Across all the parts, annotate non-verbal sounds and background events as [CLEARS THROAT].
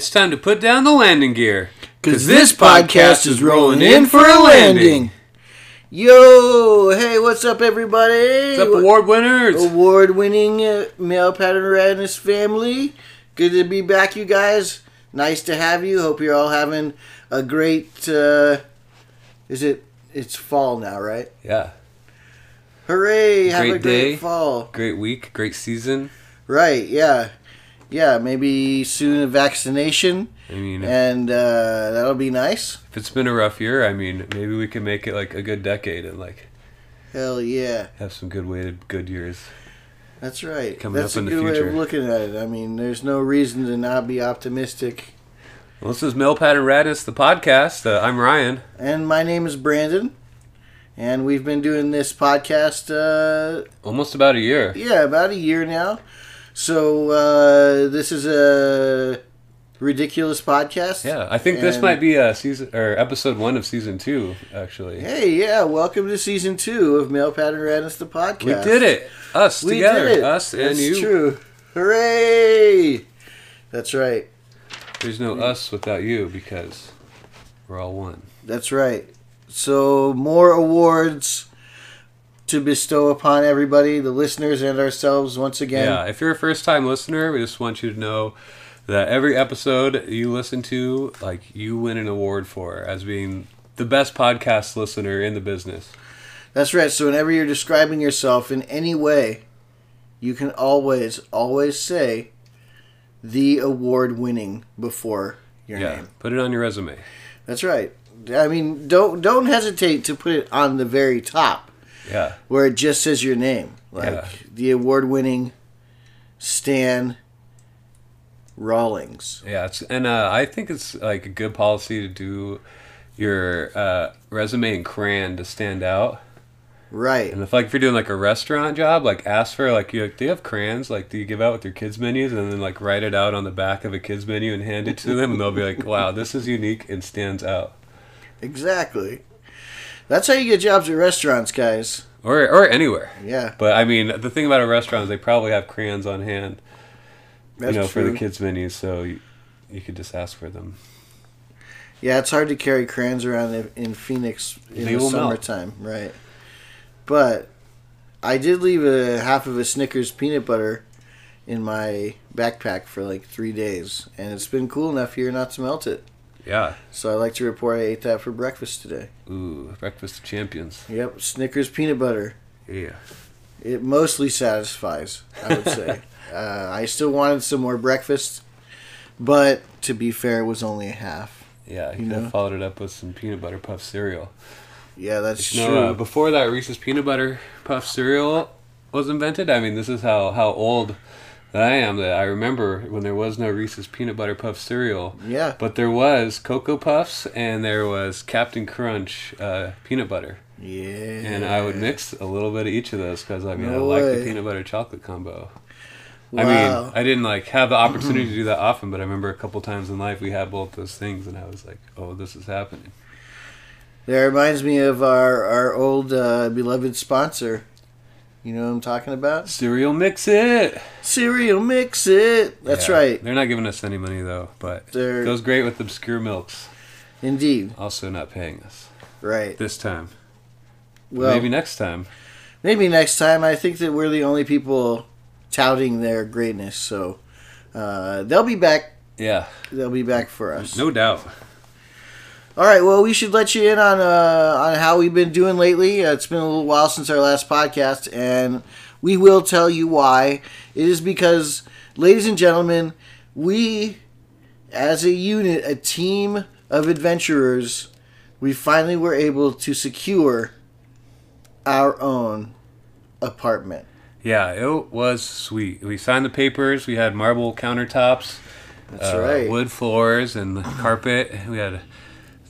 It's time to put down the landing gear. Because this podcast is rolling in for a landing. Yo, hey, what's up, everybody? What's up, award winners? Award winning uh, male pattern radness family. Good to be back, you guys. Nice to have you. Hope you're all having a great. Uh, is it? It's fall now, right? Yeah. Hooray! Have Great a great day. fall. Great week, great season. Right? Yeah, yeah. Maybe soon a vaccination, I mean, and uh, that'll be nice. if it's been a rough year, I mean, maybe we can make it like a good decade and like Hell yeah. have some good weighted good years. That's right. Coming That's up in the good way future. of looking at it. I mean, there's no reason to not be optimistic. Well, this is Pattern Radness, the podcast. Uh, I'm Ryan. And my name is Brandon, and we've been doing this podcast, uh, Almost about a year. yeah, about a year now. So uh, this is a ridiculous podcast. Yeah, I think this might be a season or episode one of season two. Actually, Hey, yeah, welcome to season two of Male Pattern Radness, the podcast. we did it. Us We together. did it. Us and That's you. true. Hooray! That's right. There's no us without you because we're all one. That's right. So more awards to bestow upon everybody, the listeners and ourselves once again. Yeah, if you're a first time listener, we just want you to know that every episode you listen to, like you win an award for as being the best podcast listener in the business. That's right. So whenever you're describing yourself in any way, you can always, always say the award winning before your yeah, name. put it on your resume. That's right. I mean, don't don't hesitate to put it on the very top Yeah, where it just says your name, like Yeah. the award winning Stan Rawlings. yeah, it's and uh, I think it's like a good policy to do your uh, resume in crayon to stand out. Right. And if like if you're doing like a restaurant job, like ask for like you do you have crayons? Like do you give out with your kids menus and then like write it out on the back of a kids menu and hand it to them and they'll be like, wow, this is unique and stands out. Exactly. That's how you get jobs at restaurants, guys. Or or anywhere. Yeah, But I mean, the thing about a restaurant is they probably have crayons on hand, that's you know, true. for the kids menus, so you, you could just ask for them. Yeah, it's hard to carry crayons around in, in Phoenix in They the will melt. summertime, right? But I did leave a half of a Snickers peanut butter in my backpack for like three days, and it's been cool enough here not to melt it. Yeah. So I like to report I ate that for breakfast today. Ooh, breakfast of champions. Yep, Snickers peanut butter. Yeah. It mostly satisfies, I would say. [LAUGHS] uh, I still wanted some more breakfast, but to be fair, it was only a half. Yeah, you know? have followed it up with some peanut butter puff cereal. Yeah, that's You true. uh, before that Reese's peanut butter puff cereal was invented, I mean, this is how, how old that I am. That I remember when there was no Reese's peanut butter puff cereal, yeah, but there was Cocoa Puffs and there was Captain Crunch uh, peanut butter. yeah. And I would mix a little bit of each of those because I mean, No I like the peanut butter chocolate combo. Wow. I mean, I didn't like have the opportunity to do that often, but I remember a couple times in life we had both those things, and I was like, "Oh, this is happening." That reminds me of our our old uh, beloved sponsor. You know what I'm talking about? Cereal mix it. Cereal Mix It. That's Yeah. right. They're not giving us any money though, but They're it goes great with obscure milks. indeed Also, not paying us right. this time. Well, Maybe maybe next time. maybe next time. I think that we're the only people touting their greatness, so uh, they'll be back. Yeah, They'll be back for us. no doubt. All right. Well, we should let you in on uh, on how we've been doing lately. Uh, it's been a little while since our last podcast, and we will tell you why. It is because, ladies and gentlemen, we, as a unit, a team of adventurers, we finally were able to secure our own apartment. Yeah, it was sweet. We signed the papers. We had marble countertops. That's uh, right. Wood floors and the carpet. We had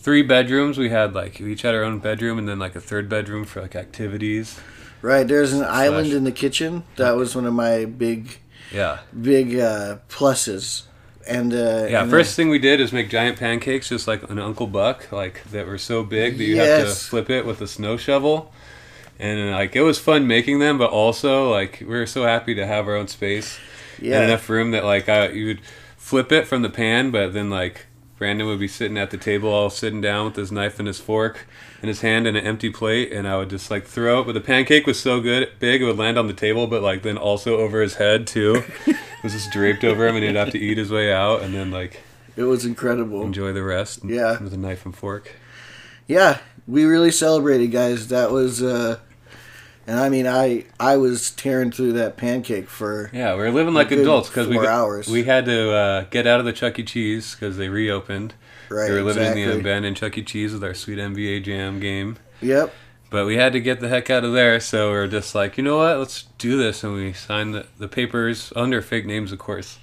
three bedrooms. We had like we each had our own bedroom and then like a third bedroom for like activities. Right. There's an island in the kitchen. That was one of my big, Yeah. big uh, pluses. And uh, Yeah, and first thing we did is make giant pancakes, just like an Uncle Buck, like that were so big that you have to flip it with a snow shovel. And like it was fun making them, but also like we were so happy to have our own space Yeah. and enough room that like I, you would flip it from the pan, but then like Brandon would be sitting at the table, all sitting down with his knife and his fork in his hand and an empty plate, and I would just like throw it. But the pancake was so good, big, it would land on the table, but like then also over his head too. it was just draped over him, and he'd have to eat his way out, and then like It was incredible. enjoy the rest. Yeah. with a knife and fork. Yeah, we really celebrated, guys. That was, uh, and I mean, I I was tearing through that pancake for Yeah, we were living like adults because we hours. we had to uh, get out of the Chuck E. Cheese because they reopened. right. we were living in the exactly. abandoned Chuck E. Cheese with our sweet NBA Jam game. Yep. But we had to get the heck out of there, so we are just like, you know what, let's do this. And we signed the, the papers under fake names, of course.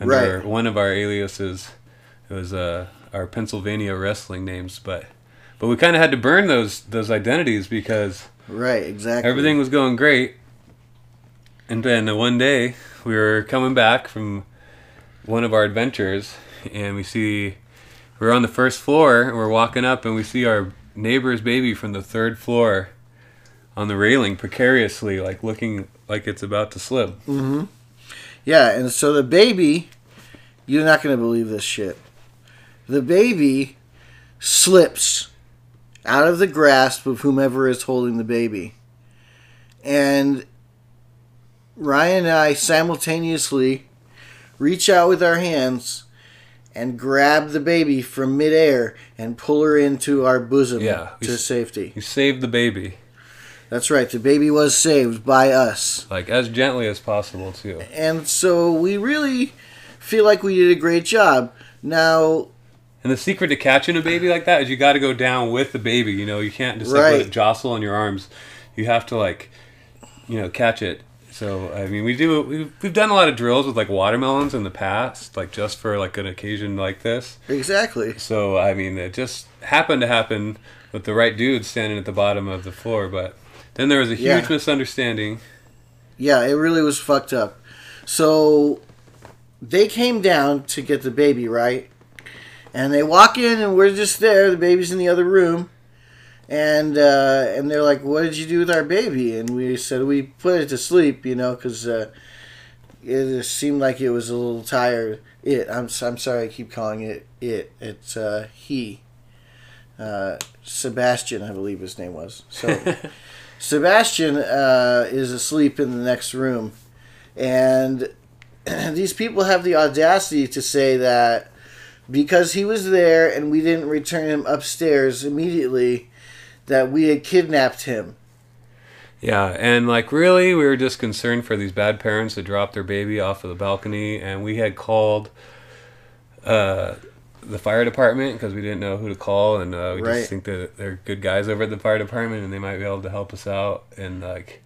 Under Right. one of our aliases. It was uh, our Pennsylvania wrestling names, but but we kind of had to burn those those identities because Right. Exactly. everything was going great. And then one day we were coming back from one of our adventures, and we see we're on the first floor, and we're walking up, and we see our neighbor's baby from the third floor on the railing precariously, like looking like it's about to slip. Mm-hmm. Yeah, and so the baby, you're not going to believe this shit. The baby slips out of the grasp of whomever is holding the baby. And Ryan and I simultaneously reach out with our hands and grab the baby from midair and pull her into our bosom Yeah, to safety. You saved the baby, That's right, the baby was saved by us. like as gently as possible too. And so we really feel like we did a great job. Now, And the secret to catching a baby like that is you got to go down with the baby. You know, you can't just like let it jostle in your arms. You have to like, you know, catch it. So I mean, we do. We've, we've done a lot of drills with like watermelons in the past, like just for like an occasion like this. exactly. So I mean, it just happened to happen with the right dude standing at the bottom of the floor. But then there was a huge Yeah. misunderstanding. Yeah, it really was fucked up. So they came down to get the baby, right? And they walk in, and we're just there. The baby's in the other room, and uh, and they're like, "What did you do with our baby?" And we said we put it to sleep, you know, because uh, it just seemed like it was a little tired. It. I'm. I'm sorry. I keep calling it it. It's uh, he. Uh, Sebastian, I believe his name was. So. [LAUGHS] Sebastian uh, is asleep in the next room, and [CLEARS THROAT] these people have the audacity to say that because he was there and we didn't return him upstairs immediately, that we had kidnapped him. Yeah, and like really, we were just concerned for these bad parents that dropped their baby off of the balcony, and we had called uh, the fire department because we didn't know who to call, and uh, we Right. just think that they're good guys over at the fire department, and they might be able to help us out, and like,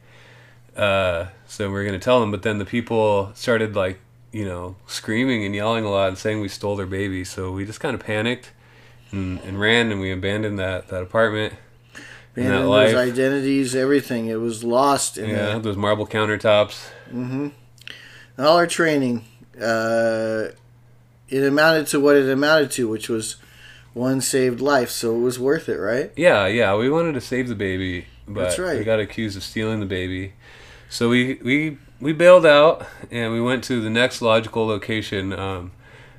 uh, so we are gonna tell them, but then the people started like, you know, screaming and yelling a lot and saying we stole their baby, so we just kind of panicked and, and ran, and we abandoned that that apartment. And And life. those identities, everything, it was lost in Yeah, those marble countertops. Mm-hmm. all our training. Uh, it amounted to what it amounted to, which was one saved life. So it was worth it, right? Yeah, yeah, we wanted to save the baby, but That's right. we got accused of stealing the baby. So we we we bailed out and we went to the next logical location, um,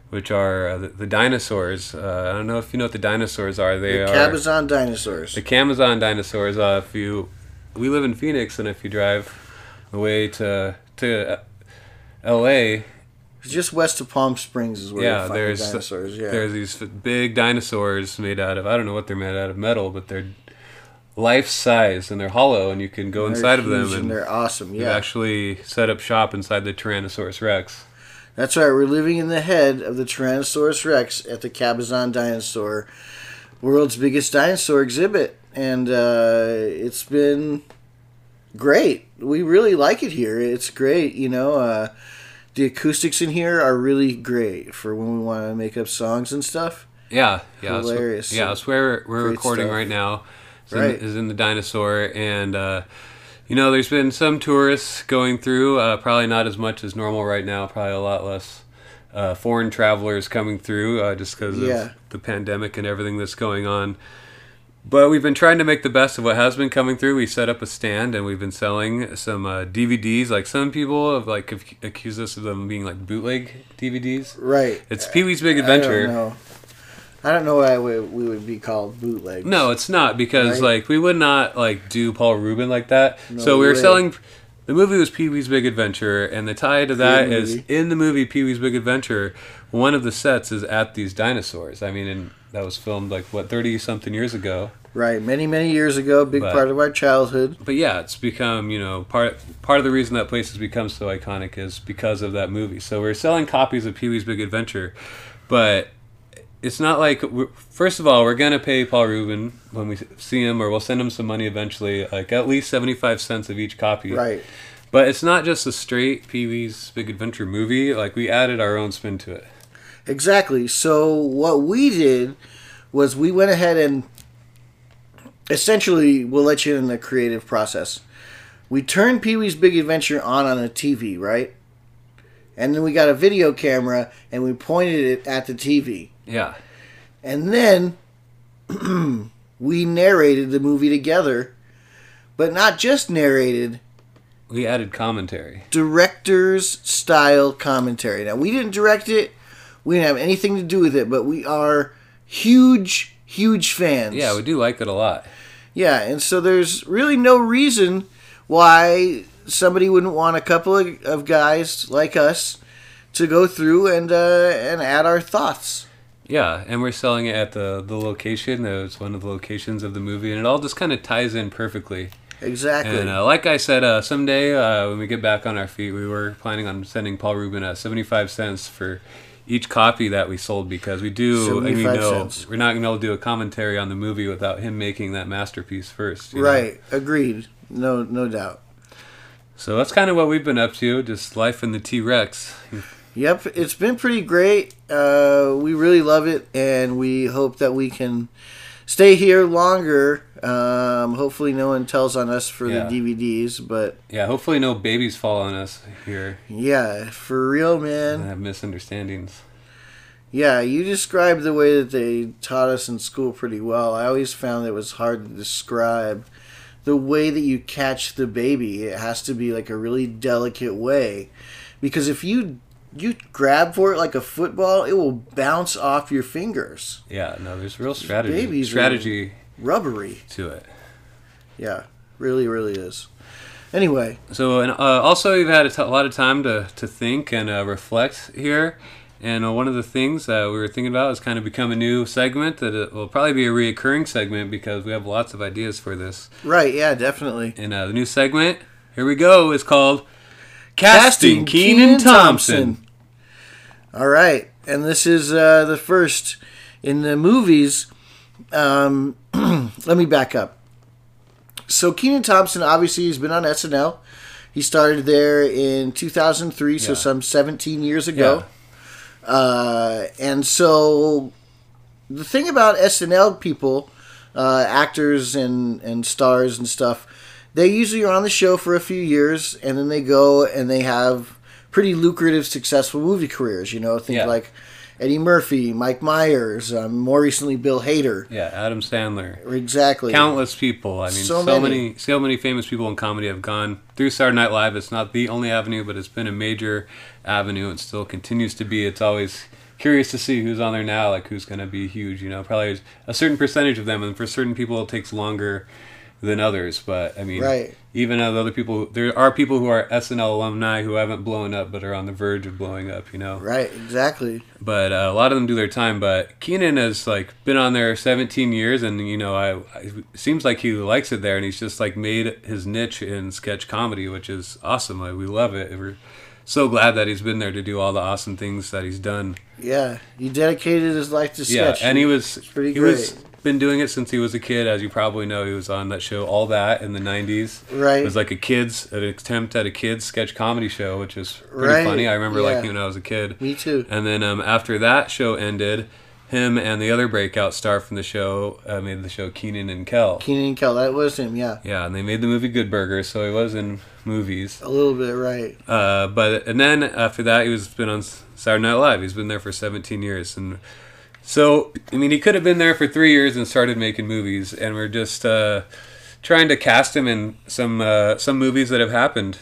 which are uh, the, the dinosaurs. Uh, I don't know if you know what the dinosaurs are. They The are Cabazon dinosaurs. the Cabazon dinosaurs. Uh, if you we live in Phoenix, and if you drive away to to uh, L.A., Just west of Palm Springs is where Yeah, you find the there's- dinosaurs. Yeah. There's these big dinosaurs made out of I don't know what they're made out of metal, but they're life size and they're hollow, and you can go They're inside of them. and And they're awesome. Yeah, actually set up shop inside the Tyrannosaurus Rex. that's right. We're living in the head of the Tyrannosaurus Rex at the Cabazon Dinosaur, world's biggest dinosaur exhibit, and uh, it's been great. We really like it here. It's great. You know, uh, the acoustics in here are really great for when we want to make up songs and stuff. Yeah, yeah, that's Hilarious. yeah, that's where we're recording stuff. right now. Is, Right. in, is in the dinosaur, and uh, you know, there's been some tourists going through. Uh, probably not as much as normal right now. Probably a lot less uh, foreign travelers coming through, uh, just because Yeah. of the pandemic and everything that's going on. But we've been trying to make the best of what has been coming through. We set up a stand and we've been selling some uh, DVDs. Like some people have like ac- accused us of them being like bootleg DVDs. Right. It's Pee Wee's Big I Adventure. I don't know why we, we would be called bootleg. No, it's not because Right. like we would not like do Paul Rubin like that. No so we were way. selling. The movie was Pee Wee's Big Adventure, and the tie to that is movie. in the movie Pee Wee's Big Adventure. One of the sets is at these dinosaurs. I mean, and that was filmed like what thirty something years ago. Right. Many many years ago, big But- part of our childhood. But yeah, it's become you know part part of the reason that place has become so iconic is because of that movie. So we're selling copies of Pee Wee's Big Adventure, but it's not like first of all we're gonna pay Paul Rubin when we see him, or we'll send him some money eventually, like at least seventy five cents of each copy. Right. But it's not just a straight Pee Wee's Big Adventure movie. Like we added our own spin to it. Exactly. So what we did was we went ahead and essentially we'll let you in the creative process. We turned Pee Wee's Big Adventure on on a TV, right? And then we got a video camera and we pointed it at the TV. Yeah. And then [CLEARS THROAT] we narrated the movie together, but not just narrated, We added commentary. director's style commentary. Now, we didn't direct it, we didn't have anything to do with it, but we are huge, huge fans. Yeah, we do like it a lot. Yeah, and so there's really no reason why somebody wouldn't want a couple of, of guys like us to go through and uh, and add our thoughts. Yeah, and we're selling it at the the location. That was one of the locations of the movie, and it all just kind of ties in perfectly. Exactly. And uh, like I said, uh, someday uh, when we get back on our feet, we were planning on sending Paul Rubin uh, seventy five cents for each copy that we sold because we do, and we 75 know cents. we're not going to be able to do a commentary on the movie without him making that masterpiece first. you know? right. Agreed. No, no doubt. So that's kind of what we've been up to, just life in the T Rex. Yep, it's been pretty great. Uh, we really love it, and we hope that we can stay here longer. Um, hopefully, no one tells on us for Yeah. the DVDs, but Yeah, hopefully no babies fall on us here yeah, for real, man. have misunderstandings. Yeah, you described the way that they taught us in school pretty well. I always found it was hard to describe the way that you catch the baby. It has to be like a really delicate way, because if you you grab for it like a football, it will bounce off your fingers. Yeah, no, there's real strategy Babies strategy Rubbery. to it. Yeah, really, really is. Anyway, So, and uh, also you've had a, t- a lot of time to, to think and uh, reflect here. And uh, one of the things that we were thinking about is kind of become a new segment that it will probably be a reoccurring segment because we have lots of ideas for this. right? Yeah, definitely. And uh, the new segment, here we go, is called Casting Kenan Thompson. All right, and this is uh, the first in the movies. Um, [CLEARS THROAT] let me back up. So Kenan Thompson, obviously, he's been on SNL. He started there in 2003, so Yeah. some 17 years ago. Uh, and so the thing about SNL people, uh, actors and, and stars and stuff, they usually are on the show for a few years and then they go and they have pretty lucrative, successful movie careers. You know, think Yeah. like Eddie Murphy, Mike Myers, um, more recently Bill Hader. Yeah, Adam Sandler. Exactly. Countless people. I mean, So so, many. many. so many famous people in comedy have gone through Saturday Night Live. It's not the only avenue, but it's been a major avenue and still continues to be. It's always curious to see who's on there now, like who's going to be huge. You know, probably a certain percentage of them, and for certain people, it takes longer than others. But I mean, Right. even of other people, there are people who are SNL alumni who haven't blown up, but are on the verge of blowing up. You know, Right, exactly. but uh, a lot of them do their time. But Kenan has like been on there 17 years, and you know, I, I it seems like he likes it there, and he's just like made his niche in sketch comedy, which is awesome. Like, we love it. We're so glad that he's been there to do all the awesome things that he's done. Yeah, he dedicated his life to sketch. Yeah, and he was pretty he was great. Been doing it since he was a kid, as you probably know. He was on that show All That in the 90s. Right. It was like a kids an attempt at a kids sketch comedy show, which is pretty Right, funny. I remember yeah. liking it when I was a kid. Me too. And then um, after that show ended, him and the other breakout star from the show uh, made the show Kenan and Kel. Kenan and Kel, that was him. Yeah, Yeah, and they made the movie Good Burger, so he was in movies. a little bit right. Uh, but and then after that, he was been on Saturday Night Live. He's been there for 17 years, and So, I mean, he could have been there for three years and started making movies, and we're just uh, trying to cast him in some uh, some movies that have happened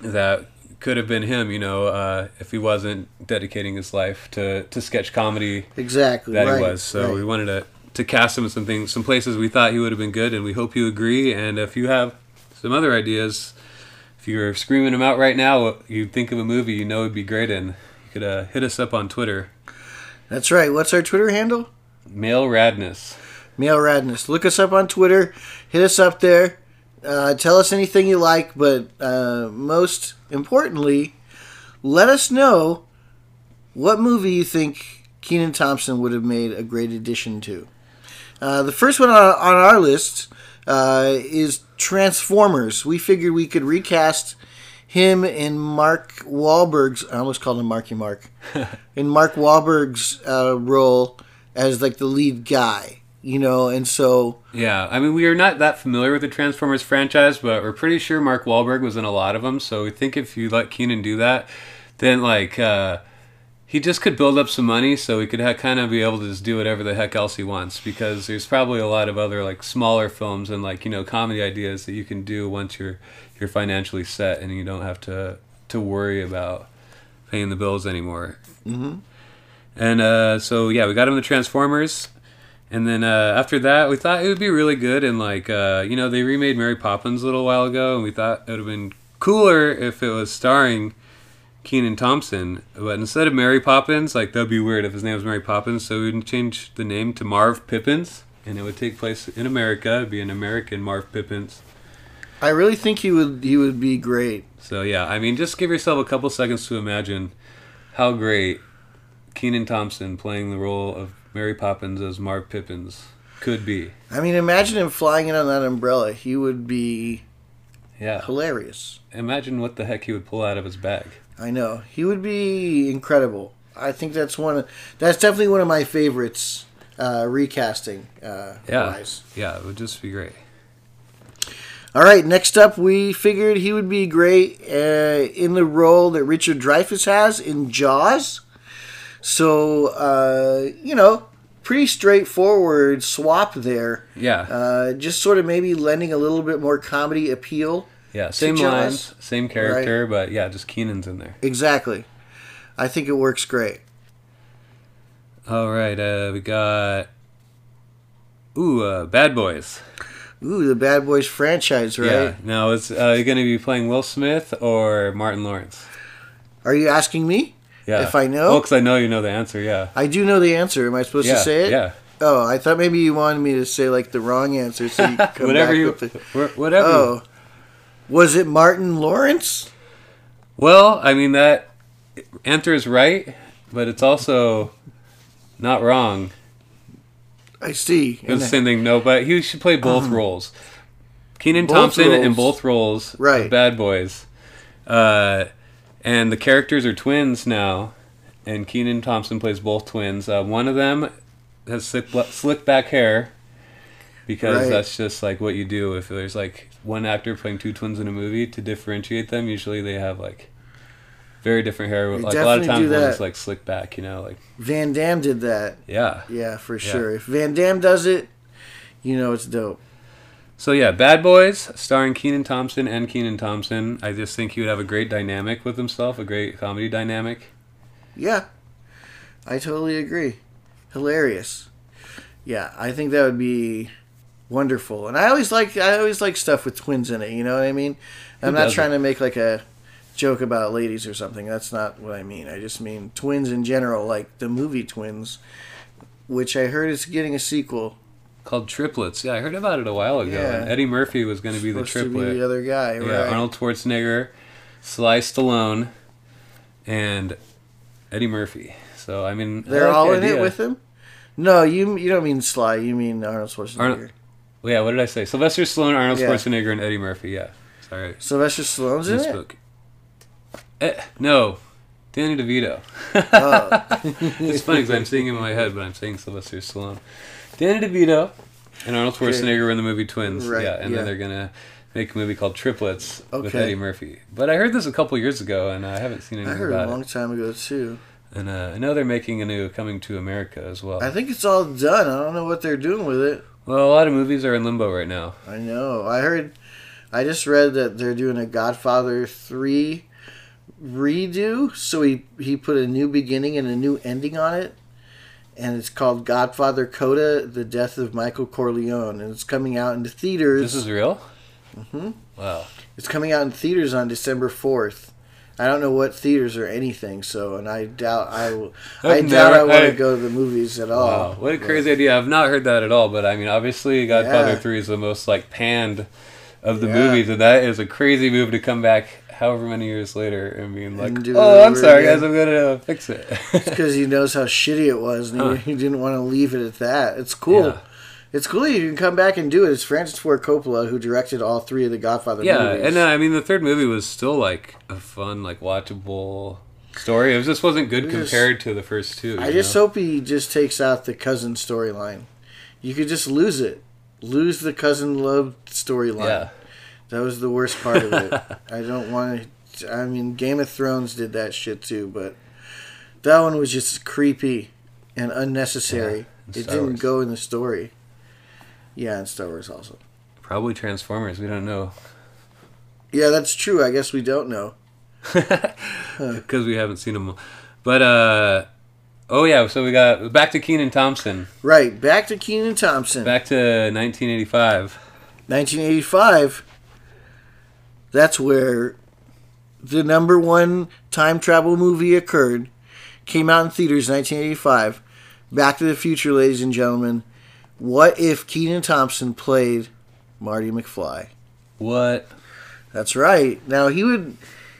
that could have been him. You know, uh, if he wasn't dedicating his life to, to sketch comedy Exactly. that right, he was. So right. we wanted to to cast him in some things, some places we thought he would have been good, and we hope you agree. And if you have some other ideas, if you're screaming them out right now, you think of a movie you know would be great in, you could uh, hit us up on Twitter. That's right. What's our Twitter handle? Male Radness. Male Radness. Look us up on Twitter. Hit us up there. Uh, tell us anything you like, but uh, most importantly, let us know what movie you think Kenan Thompson would have made a great addition to. Uh, the first one on, on our list uh, is Transformers. We figured we could recast him in Mark Wahlberg's. I almost called him Marky Mark. [LAUGHS] in Mark Wahlberg's uh, role as like the lead guy, you know, and so Yeah, I mean, we are not that familiar with the Transformers franchise, but we're pretty sure Mark Wahlberg was in a lot of them. So we think if you let Kenan do that, then like uh, he just could build up some money, so he could ha- kind of be able to just do whatever the heck else he wants. Because there's probably a lot of other like smaller films and like you know comedy ideas that you can do once you're you're financially set and you don't have to to worry about paying the bills anymore. mhm. And uh, so yeah, we got him the Transformers, and then uh, after that, we thought it would be really good. And like uh, you know, they remade Mary Poppins a little while ago, and we thought it would have been cooler if it was starring Kenan Thompson. But instead of Mary Poppins, like that'd be weird if his name was Mary Poppins. So we'd change the name to Marv Pippins, and it would take place in America. It'd be an American Marv Pippins. I really think he would he would be great. So yeah, I mean, just give yourself a couple seconds to imagine how great Kenan Thompson playing the role of Mary Poppins as Marv Pippins could be. I mean, imagine him flying in on that umbrella. He would be Yeah, hilarious. imagine what the heck he would pull out of his bag. I know he would be incredible. I think that's one. Of, that's definitely one of my favorites. Uh, recasting uh, Yeah, wise. yeah, it would just be great. All right, next up, we figured he would be great uh, in the role that Richard Dreyfuss has in Jaws. So, uh, you know, pretty straightforward swap there. Yeah, Uh, just sort of maybe lending a little bit more comedy appeal. Yeah, same lines, same character, but yeah, just Kenan's in there. Exactly. I think it works great. All right, uh, we got ooh, uh, Bad Boys. Ooh, the Bad Boys franchise, right? Yeah, now is uh, going to be playing Will Smith or Martin Lawrence? Are you asking me? Yeah, If I know? well, because I know you know the answer. Yeah, I do know the answer. Am I supposed yeah, to say it? Yeah, Oh, I thought maybe you wanted me to say like the wrong answer, so you [LAUGHS] come whatever back you, with the. whatever. you- Oh, was it Martin Lawrence? Well, I mean that answer is right, but it's also not wrong. I see. It's the same thing. No, but he should play both roles. Kenan Thompson in both roles, Right. Bad Boys, uh, and the characters are twins now, and Kenan Thompson plays both twins. Uh, one of them has slick, slick back hair because Right. that's just like what you do if there's like one actor playing two twins in a movie to differentiate them. Usually they have like very different hair. They Like a lot of times one's like slick back, you know, like Van Damme did that. yeah. Yeah, for sure. If Van Damme does it, you know it's dope. So yeah, Bad Boys, starring Kenan Thompson and Kenan Thompson. I just think he would have a great dynamic with himself, a great comedy dynamic. Yeah, I totally agree. Hilarious. Yeah, I think that would be wonderful. And I always like I always like stuff with twins in it. You know what I mean? I'm not trying to make like a joke about ladies or something. That's not what I mean. I just mean twins in general, like the movie Twins, which I heard is getting a sequel. Called Triplets. Yeah, I heard about it a while ago. Yeah. And Eddie Murphy was going to be the to be triplet. the other guy, yeah, right? Arnold Schwarzenegger, Sly Stallone, and Eddie Murphy. So I mean, They're like all the in it with him. No, you you don't mean Sly. You mean Arnold Schwarzenegger. Arnold- yeah, what did I say? Sylvester Stallone, Arnold Yeah. Schwarzenegger, and Eddie Murphy. Yeah, sorry, Sylvester Stallone's in it. misspoke. Eh, no, Danny DeVito. Oh. [LAUGHS] it's funny because I'm saying him in my head, but I'm saying Sylvester Stallone. Danny DeVito and Arnold Schwarzenegger were in the movie Twins. Right, yeah, and yeah. then they're gonna make a movie called Triplets with Eddie Murphy. But I heard this a couple years ago, and I haven't seen anything. I heard a long it. time ago too. And uh, I know they're making a new Coming to America as well. I think it's all done. I don't know what they're doing with it. Well, a lot of movies are in limbo right now. I know. I heard. I just read that they're doing a Godfather three redo. So he he put a new beginning and a new ending on it, and it's called Godfather Coda: The Death of Michael Corleone, and it's coming out into theaters. This is real? Mm Mhm. Wow. It's coming out in theaters on December fourth. I don't know what theaters or anything. So, and I doubt I. I I've doubt I want to go to the movies at all. Wow, what a crazy idea! I've not heard that at all, but I mean, obviously, Godfather Yeah. Three is the most like panned of the Yeah. movies, and that is a crazy move to come back however many years later and being like, And "Oh, I'm sorry, again." guys, I'm gonna fix it." because he knows how shitty it was, and he, [LAUGHS] he didn't want to leave it at that. It's cool. Yeah. It's cool you can come back and do it. It's Francis Ford Coppola who directed all three of the Godfather movies. yeah, movies. and uh, I mean, the third movie was still like a fun, like watchable story. It just wasn't good compared to the first two. I just know? hope he just takes out the cousin storyline. You could just lose it. Lose the cousin love storyline. yeah, That was the worst part of it. [LAUGHS] I don't want to. I mean, Game of Thrones did that shit too, but that one was just creepy and unnecessary. and it didn't go in the story. Yeah, and Star Wars also. probably Transformers. We don't know Yeah, that's true. I guess we don't know. [LAUGHS] because we haven't seen them. But uh, oh yeah, so we got back to Kenan Thompson. Right, back to Kenan Thompson. Back to 1985. 1985. That's where the number one time travel movie occurred. Came out in theaters 1985. Back to the Future, ladies and gentlemen. What if Kenan Thompson played Marty McFly? What? That's right. Now he would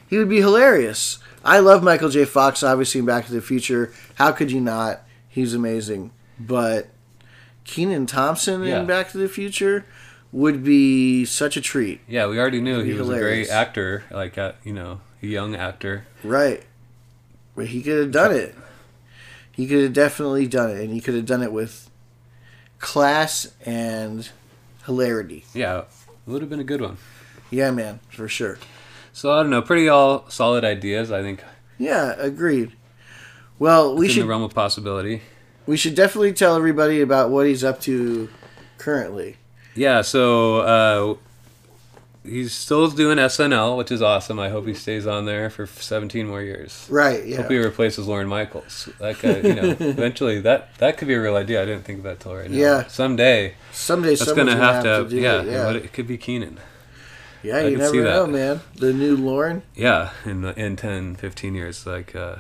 he would be hilarious. I love Michael J. Fox, obviously in Back to the Future. How could you not? He's amazing. But Kenan Thompson Yeah. in Back to the Future would be such a treat. Yeah, we already knew he be was a great actor, like uh, you know, a young actor. Right. But he could have done it. He could have definitely done it, and he could have done it with class and hilarity. Yeah, it would have been a good one. Yeah, man, for sure. So I don't know, pretty all solid ideas. I think Yeah, agreed. Well, we in should the realm of possibility. we should definitely tell everybody about what he's up to currently. Yeah, so uh, he's still doing SNL, which is awesome. I hope he stays on there for 17 more years. Right. Yeah. Hope he replaces Lorne Michaels. That could, you know, [LAUGHS] eventually that that could be a real idea. I didn't think of that till right now. Yeah. Someday Someday that's gonna gonna have, to, have, do yeah, it. Yeah. But it could be Kenan. yeah. I You never see that. know, man. The new Lorne. Yeah, in in 10, 15 years, like uh,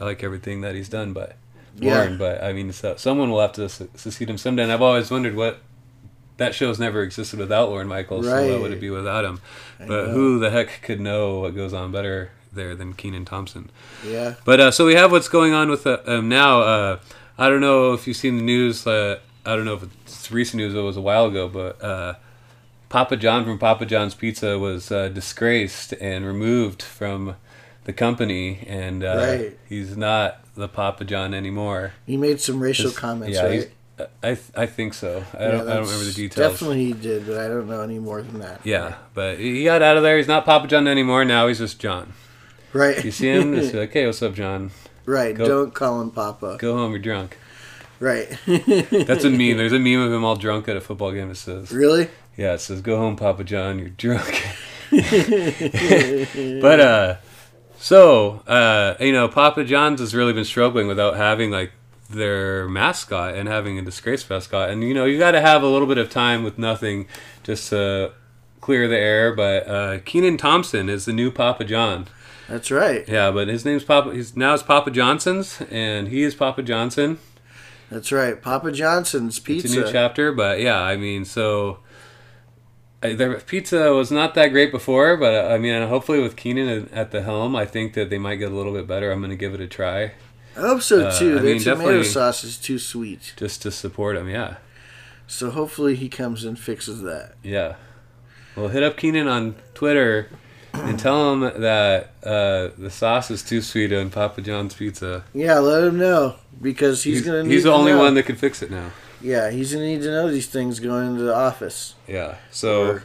I like everything that he's done, but Yeah. Lorne. But I mean, so, someone will have to su- succeed him someday. And I've always wondered what that show's never existed without Lorne Michaels. Right. So what would it be without him? I But know. who the heck could know what goes on better there than Kenan Thompson? Yeah. But uh, so we have what's going on with uh, um, now. Uh, I don't know if you've seen the news. Uh, I don't know if it's recent news. It was a while ago, but uh, Papa John from Papa John's Pizza was uh, disgraced and removed from the company, and uh, Right. he's not the Papa John anymore. He made some racial comments, yeah, right? I I think so. I Yeah, don't I don't remember the details. Definitely he did, but I don't know any more than that. Yeah, but he got out of there. He's not Papa John anymore. Now he's just John. Right. You see him? Just [LAUGHS] like, hey, what's up, John? right. Go- Don't call him Papa. Go home. You're drunk. Right. [LAUGHS] That's a meme. [LAUGHS] There's a meme of him all drunk at a football game. It says, really? "Yeah, it says, go home, Papa John. You're drunk." but uh, so uh, you know, Papa John's has really been struggling without having like their mascot and having a disgraced mascot. And you know, you got to have a little bit of time with nothing just to clear the air. But uh, Kenan Thompson is the new Papa John. That's right. Yeah, but his name's Papa. He's now it's Papa Johnson's, and he is Papa Johnson. That's right. Papa Johnson's Pizza. It's a new chapter, but yeah, I mean, so their pizza was not that great before, but uh, I mean, hopefully with Kenan at the helm, I think that they might get a little bit better. I'm going to give it a try I hope so Uh, too. I Their mean, tomato sauce is too sweet. just to support him. Yeah, So hopefully he comes and fixes that. yeah. Well, hit up Kenan on Twitter and tell him that uh, the sauce is too sweet on Papa John's pizza. Yeah, let him know because he's, gonna. Need he's the only know. one that can fix it now. Yeah, he's gonna need to know these things going into the office. Yeah. So Or-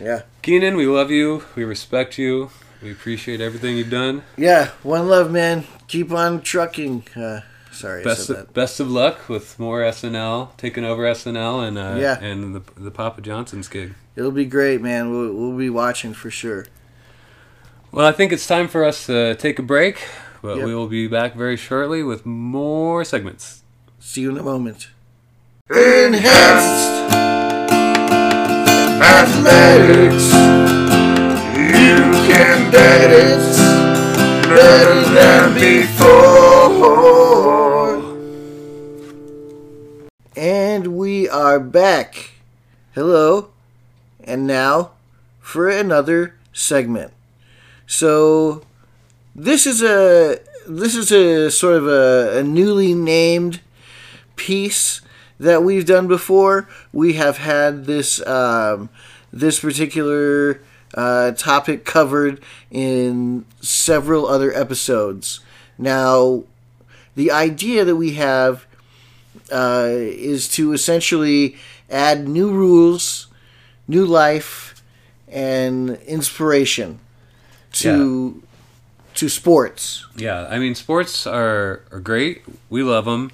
Yeah. Kenan, we love you. We respect you. We appreciate everything you've done. Yeah, one love, man. Keep on trucking. Uh, sorry, I Best said of, that. best of luck with more SNL, taking over SNL, and uh, Yeah. and the the Papa Johnson's gig. It'll be great, man. We'll, we'll be watching for sure. Well, I think it's time for us to take a break, but Yep. we will be back very shortly with more segments. See you in a moment. Enhanced athletics. Bet it's better than before. And we are back. Hello. And now for another segment. So this is a this is a sort of a, a newly named piece that we've done before. We have had this um, this particular uh, topic covered in several other episodes. Now, the idea that we have uh, is to essentially add new rules, new life, and inspiration to to sports. Yeah, I mean, sports are, are great. We love them.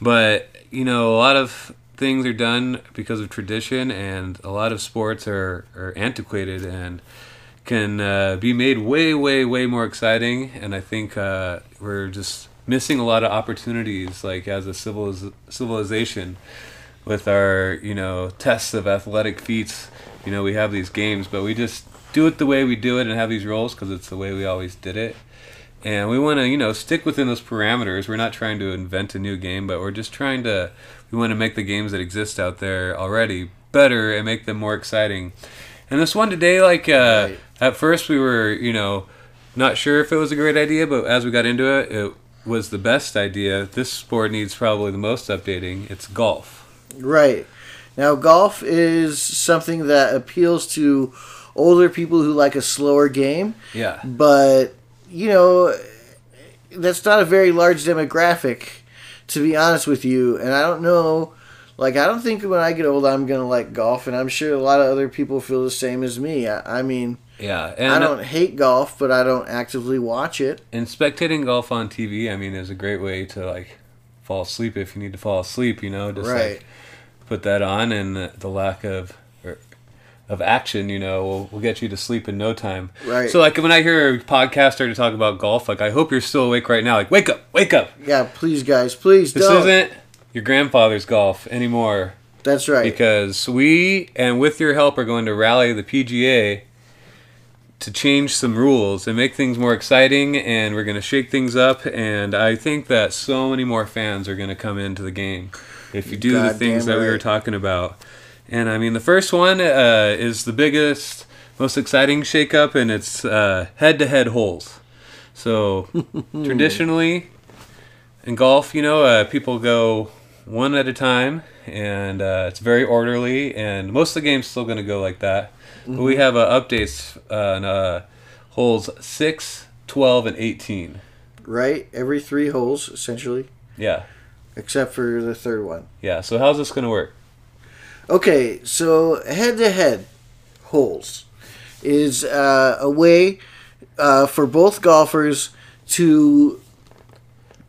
But, you know, a lot of things are done because of tradition, and a lot of sports are, are antiquated and can uh, be made way, way, way more exciting. And I think uh, we're just missing a lot of opportunities, like as a civiliz- civilization, with our, you know, tests of athletic feats. You know, we have these games, but we just do it the way we do it and have these roles because it's the way we always did it and we want to you know stick within those parameters we're not trying to invent a new game but we're just trying to we want to make the games that exist out there already better and make them more exciting. And this one today like uh, Right. at first we were you know not sure if it was a great idea but as we got into it it was the best idea. This sport needs probably the most updating. It's golf. Right. Now, golf is something that appeals to older people who like a slower game, yeah. But, you know, that's not a very large demographic, to be honest with you. And I don't know, like, I don't think when I get old I'm going to like golf, and I'm sure a lot of other people feel the same as me. I, I mean, yeah and I don't hate golf, but I don't actively watch it. and spectating golf on TV, I mean, is a great way to like fall asleep if you need to fall asleep. You know, just Right. like put that on, and the, the lack of of action, you know, will, will get you to sleep in no time. Right. So like when I hear a podcaster to talk about golf, like I hope you're still awake right now. Like wake up, wake up. Yeah, please, guys, please This don't. isn't your grandfather's golf anymore That's right. because we and with your help are going to rally the PGA to change some rules and make things more exciting and we're going to shake things up and I think that so many more fans are going to come into the game if you do the things that we were talking about. And I mean the first one uh, is the biggest most exciting shakeup and it's uh, head-to-head holes. So [LAUGHS] traditionally in golf, you know, uh, people go one at a time, and uh, it's very orderly. And most of the game's still going to go like that. But we have uh, updates on uh, holes 6, 12, and 18. right? Every three holes, essentially, Yeah, except for the third one. yeah. So how's this going to work? Okay, so head to head holes is uh, a way uh, for both golfers to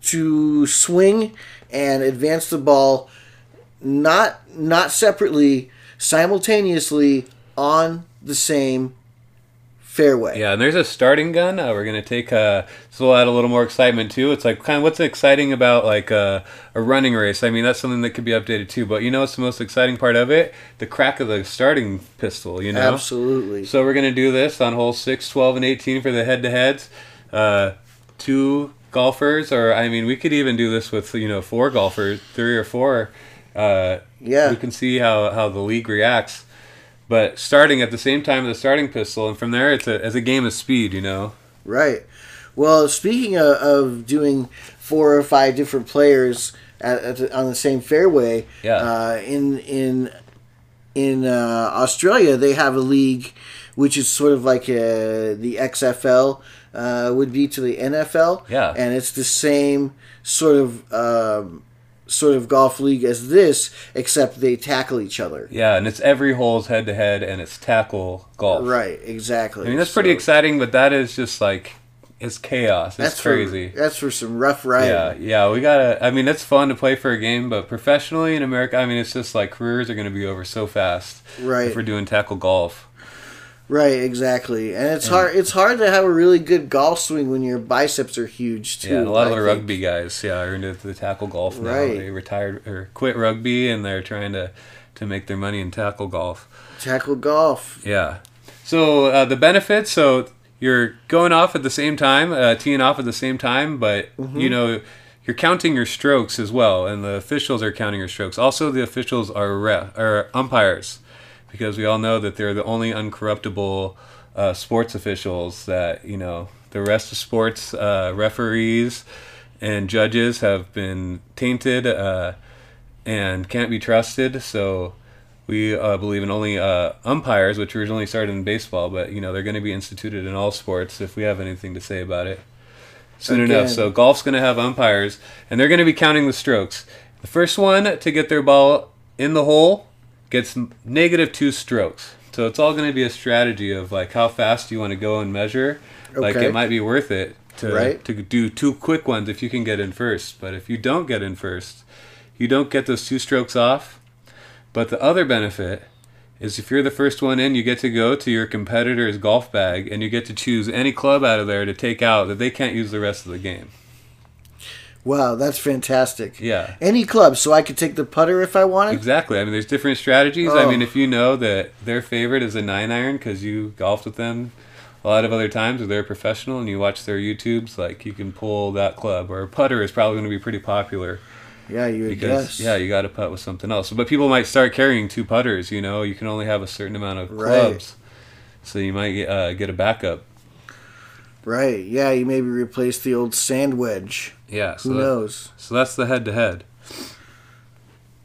to swing and advance the ball not not separately simultaneously on the same fairway. Yeah, and there's a starting gun. Uh, we're gonna take. Uh, this will add a little more excitement too. It's like kind of what's exciting about like uh, a running race. I mean, that's something that could be updated too. But you know, what's the most exciting part of it? The crack of the starting pistol. You know. Absolutely. So we're gonna do this on hole 6, 12, and 18 for the head-to-heads. Uh, two golfers, or I mean, we could even do this with you know four golfers, three or four. Uh, Yeah. we can see how, how the league reacts. But starting at the same time as the starting pistol, and from there it's a, it's a game of speed, you know. Right. Well, speaking of, of doing four or five different players at, at the, on the same fairway, Yeah. uh, in in in uh, Australia they have a league which is sort of like uh the XFL uh, would be to the NFL. Yeah. And it's the same sort of um, sort of golf league as this, except they tackle each other. Yeah, and it's every hole's head to head, and it's tackle golf. Right, exactly. I mean, that's pretty So exciting, but that is just like it's chaos. It's That's crazy. For, that's for some rough riding. Yeah, yeah, we gotta. I mean, it's fun to play for a game, but professionally in America, I mean, it's just like careers are gonna be over so fast Right. if we're doing tackle golf. Right, exactly. And it's hard. It's hard to have a really good golf swing when your biceps are huge too. Yeah, a lot of the think. rugby guys, yeah, are into the tackle golf now. Right. They retired or quit rugby, and they're trying to to make their money in tackle golf. tackle golf. Yeah. So uh, the benefits, so you're going off at the same time, uh, teeing off at the same time, but Mm-hmm. you know you're counting your strokes as well, and the officials are counting your strokes. Also, the officials are ref, are umpires, because we all know that they're the only uncorruptible uh, sports officials that you know. The rest of sports uh, referees and judges have been tainted uh, and can't be trusted. So we uh, believe in only uh, umpires, which originally started in baseball, but you know they're going to be instituted in all sports if we have anything to say about it soon Again. enough. So golf's going to have umpires, and they're going to be counting the strokes. The first one to get their ball in the hole gets negative two strokes. So it's all going to be a strategy of like how fast you want to go and measure. Like it might be worth it to Right. to do two quick ones if you can get in first. But if you don't get in first, you don't get those two strokes off. But the other benefit is if you're the first one in, you get to go to your competitor's golf bag and you get to choose any club out of there to take out that they can't use the rest of the game. Wow, that's fantastic. Yeah. Any club, so I could take the putter if I wanted. Exactly. I mean, there's different strategies. I Oh. mean, if you know that their favorite is a nine iron because you golfed with them a lot of other times, or they're a professional and you watch their YouTubes, like you can pull that club. Or a putter is probably going to be pretty popular Yeah, you would because guess. yeah, you got to putt with something else. But people might start carrying two putters. You know, you can only have a certain amount of Right. clubs, so you might uh, get a backup. Right. Yeah, you maybe replace the old sand wedge. Yeah. So Who that- knows? so that's the head to head.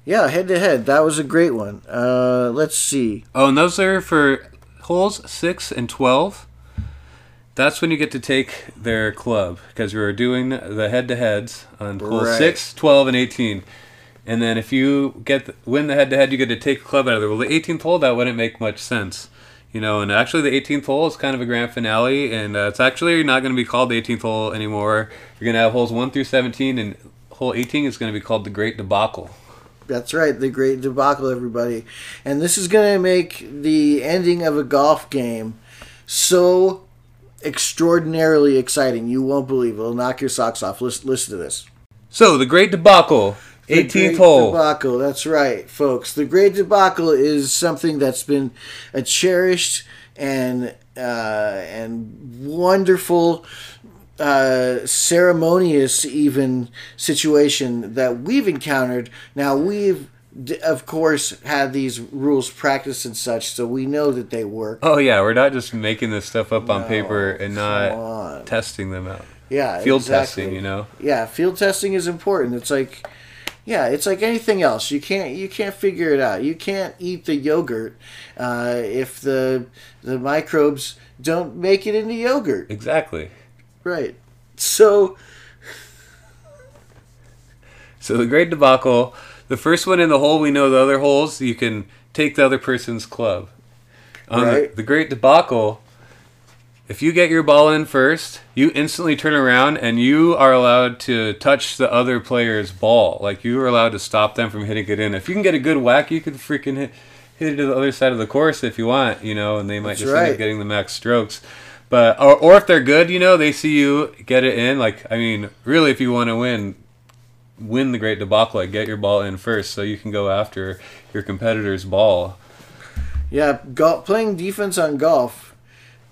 Yeah, head to head. That was a great one. Uh, let's see. Oh, and those are for holes six and twelve. That's when you get to take their club because we're doing the head to heads on holes Right. six, 12, and 18. And then if you get the, win the head to head, you get to take a club out of there. Well, the 18th hole, that wouldn't make much sense. You know, and actually the 18th hole is kind of a grand finale, and uh, it's actually not going to be called the 18th hole anymore. You're going to have holes 1 through 17, and hole 18 is going to be called the Great Debacle. That's right, the great debacle, everybody. And this is going to make the ending of a golf game so extraordinarily exciting. You won't believe it. It'll knock your socks off. Listen, listen to this. So, the Great Debacle, 18th Great hole. Debacle. That's right, folks. The Great Debacle is something that's been a cherished and uh, and wonderful, uh, ceremonious even situation that we've encountered. Now we've. Of course, had these rules practiced and such, so we know that they work. Oh yeah, we're not just making this stuff up on paper and not on. testing them out. Yeah, Field exactly. testing, you know. yeah field testing is important it's like yeah it's like anything else you can't you can't figure it out you can't eat the yogurt uh, if the the microbes don't make it into yogurt Exactly. right so [LAUGHS] So the Great Debacle, the first one in the hole, we know the other holes, you can take the other person's club. On Right. the, the Great Debacle, if you get your ball in first, you instantly turn around and you are allowed to touch the other player's ball. Like you are allowed to stop them from hitting it in. If you can get a good whack, you can freaking hit, hit it to the other side of the course if you want, you know, and they might That's just end up getting the max strokes. But or, or if they're good, you know, they see you get it in. Like I mean, really, if you want to win, win the great debacle. Like get your ball in first, so you can go after your competitor's ball. yeah golf, playing defense on golf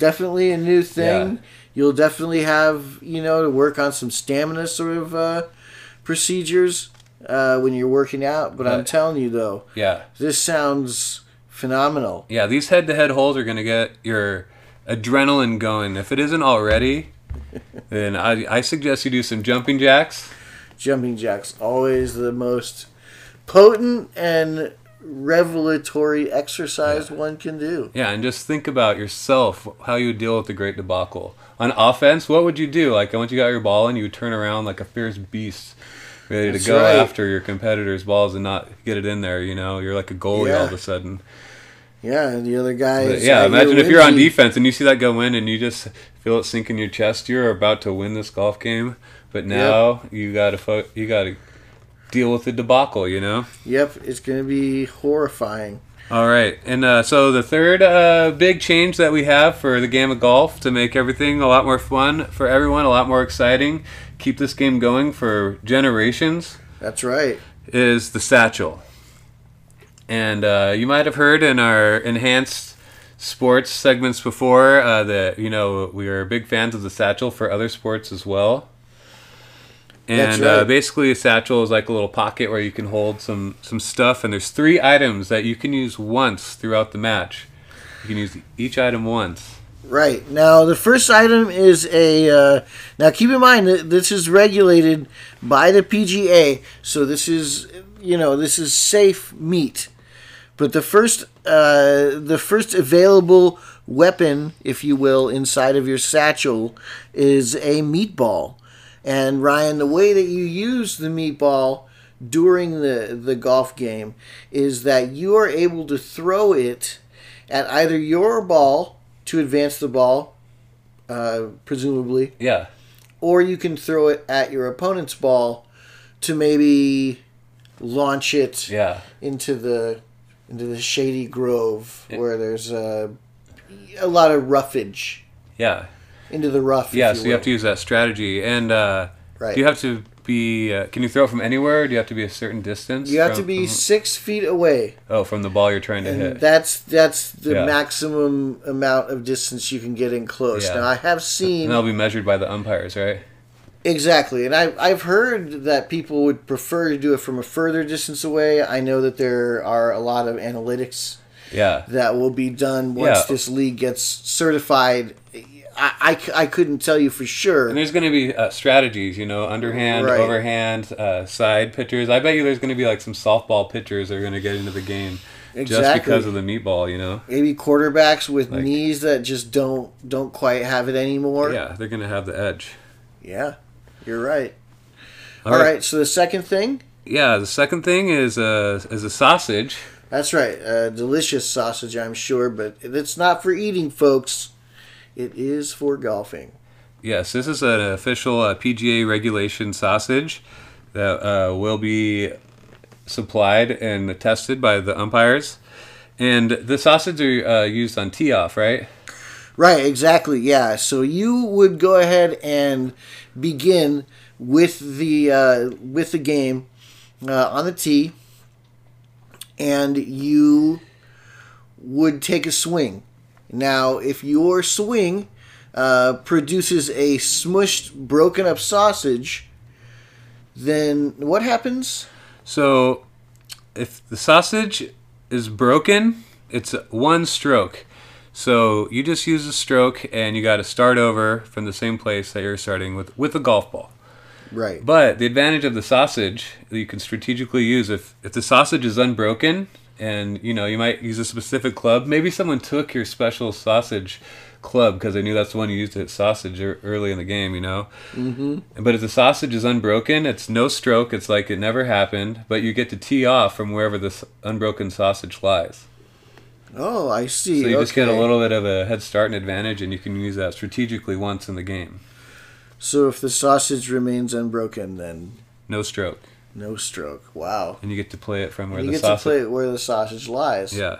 definitely a new thing Yeah. you'll definitely have you know to work on some stamina sort of uh, procedures uh, when you're working out but i'm telling you though Yeah, this sounds phenomenal yeah. These head-to-head holes are gonna get your adrenaline going. If it isn't already, [LAUGHS] then I, I suggest you do some jumping jacks. jumping jacks always the most potent and revelatory exercise one can do Yeah, and just think about yourself, how you deal with the great debacle. On offense, what would you do? Like once you got your ball in, you would turn around like a fierce beast ready to go right. after your competitor's balls and not get it in there. You know, you're like a goalie all of a sudden. Yeah, and the other guy. But yeah, imagine if you're on defense and you see that go in and you just feel it sink in your chest. You're about to win this golf game, but now you gotta fo- you gotta deal with the debacle. You know. Yep, it's going to be horrifying. All right, and uh, so the third uh, big change that we have for the game of golf to make everything a lot more fun for everyone, a lot more exciting, keep this game going for generations, That's right. is the satchel. And uh, you might have heard in our enhanced sports segments before uh, that you know we are big fans of the satchel for other sports as well. And uh, basically, a satchel is like a little pocket where you can hold some some stuff, and there's three items that you can use once throughout the match. You can use each item once. Right. Now, the first item is a. Uh, now, keep in mind that this is regulated by the PGA, so this is, you know, this is safe meat. But the first, uh, the first available weapon, if you will, inside of your satchel is a meatball. And Ryan, the way that you use the meatball during the the golf game is that you are able to throw it at either your ball to advance the ball, uh, presumably, Yeah, or you can throw it at your opponent's ball to maybe launch it yeah, into the into the shady grove Yeah. where there's uh, a lot of roughage. Yeah, into the rough. yeah. So you have to use that strategy. And uh, Right. do you have to be? Uh, can you throw from anywhere? Do you have to be a certain distance? You have from- to be from- six feet away, oh from the ball you're trying to and hit. that's that's the Yeah. maximum amount of distance you can get in close. Yeah. Now I have seen. and that'll be measured by the umpires, right? Exactly, and I've I've heard that people would prefer to do it from a further distance away. I know that there are a lot of analytics Yeah. that will be done once Yeah. this league gets certified. I, I I couldn't tell you for sure. And there's going to be uh, strategies, you know, underhand, Right. overhand, uh, side pitchers. I bet you there's going to be like some softball pitchers that are going to get into the game just because of the meatball, you know. Maybe quarterbacks with Like- knees that just don't don't quite have it anymore. Yeah, they're going to have the edge. Yeah, you're right. All All right. right. So the second thing, Yeah, the second thing is a is a sausage. that's right, a delicious sausage, I'm sure, but it's not for eating, folks. It is for golfing. Yes, this is an official uh, PGA regulation sausage that uh, will be supplied and tested by the umpires. And the sausage are uh, used on tee off, right? Right, exactly. Yeah. So you would go ahead and begin with the uh, with the game uh, on the tee, and you would take a swing. Now, if your swing uh, produces a smushed, broken up sausage, then what happens? So, if the sausage is broken, it's one stroke. So you just use a stroke, and you got to start over from the same place that you're starting with with a golf ball. Right. But the advantage of the sausage that you can strategically use if if the sausage is unbroken, and you know you might use a specific club. Maybe someone took your special sausage club because they knew that's the one you used to hit sausage early in the game. You know. Mm-hmm. But if the sausage is unbroken, it's no stroke. It's like it never happened. But you get to tee off from wherever this unbroken sausage lies. Oh, I see. So you just get a little bit of a head start and advantage, and you can use that strategically once in the game. So if the sausage remains unbroken, then No stroke, no stroke. Wow. and you get to play it from where you the get sausage. to play it where the sausage lies. Yeah.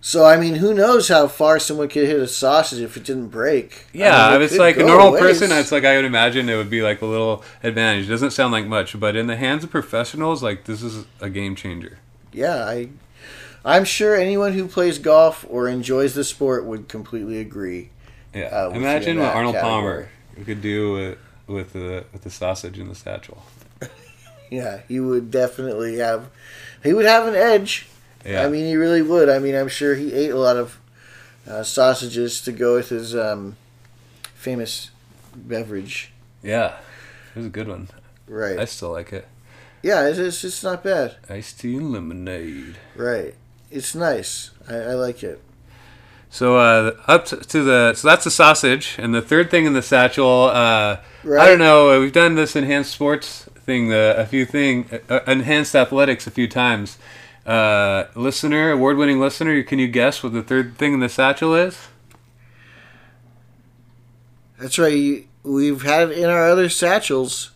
So I mean, who knows how far someone could hit a sausage if it didn't break? Yeah, I mean, it it's like a normal ways. person. It's like I would imagine it would be like a little advantage. It doesn't sound like much, but in the hands of professionals, like this is a game changer. yeah, I, I'm sure anyone who plays golf or enjoys the sport would completely agree. Yeah, Uh, imagine what Arnold category. Palmer could do with with the with the sausage in the satchel. Yeah, he would definitely have, he would have an edge. Yeah, I mean, he really would. I mean, I'm sure he ate a lot of uh, sausages to go with his um, famous beverage. yeah, it was a good one. Right. I still like it. yeah, it's, it's it's not bad. Iced tea and lemonade. Right. It's nice. I, I like it. So uh, up to, the so that's the sausage, and the third thing in the satchel. Uh, I don't know. We've done this enhanced sports thing, the a few thing, uh, enhanced athletics a few times. Uh, listener, award-winning listener, can you guess what the third thing in the satchel is? That's right. We've had it in our other satchels.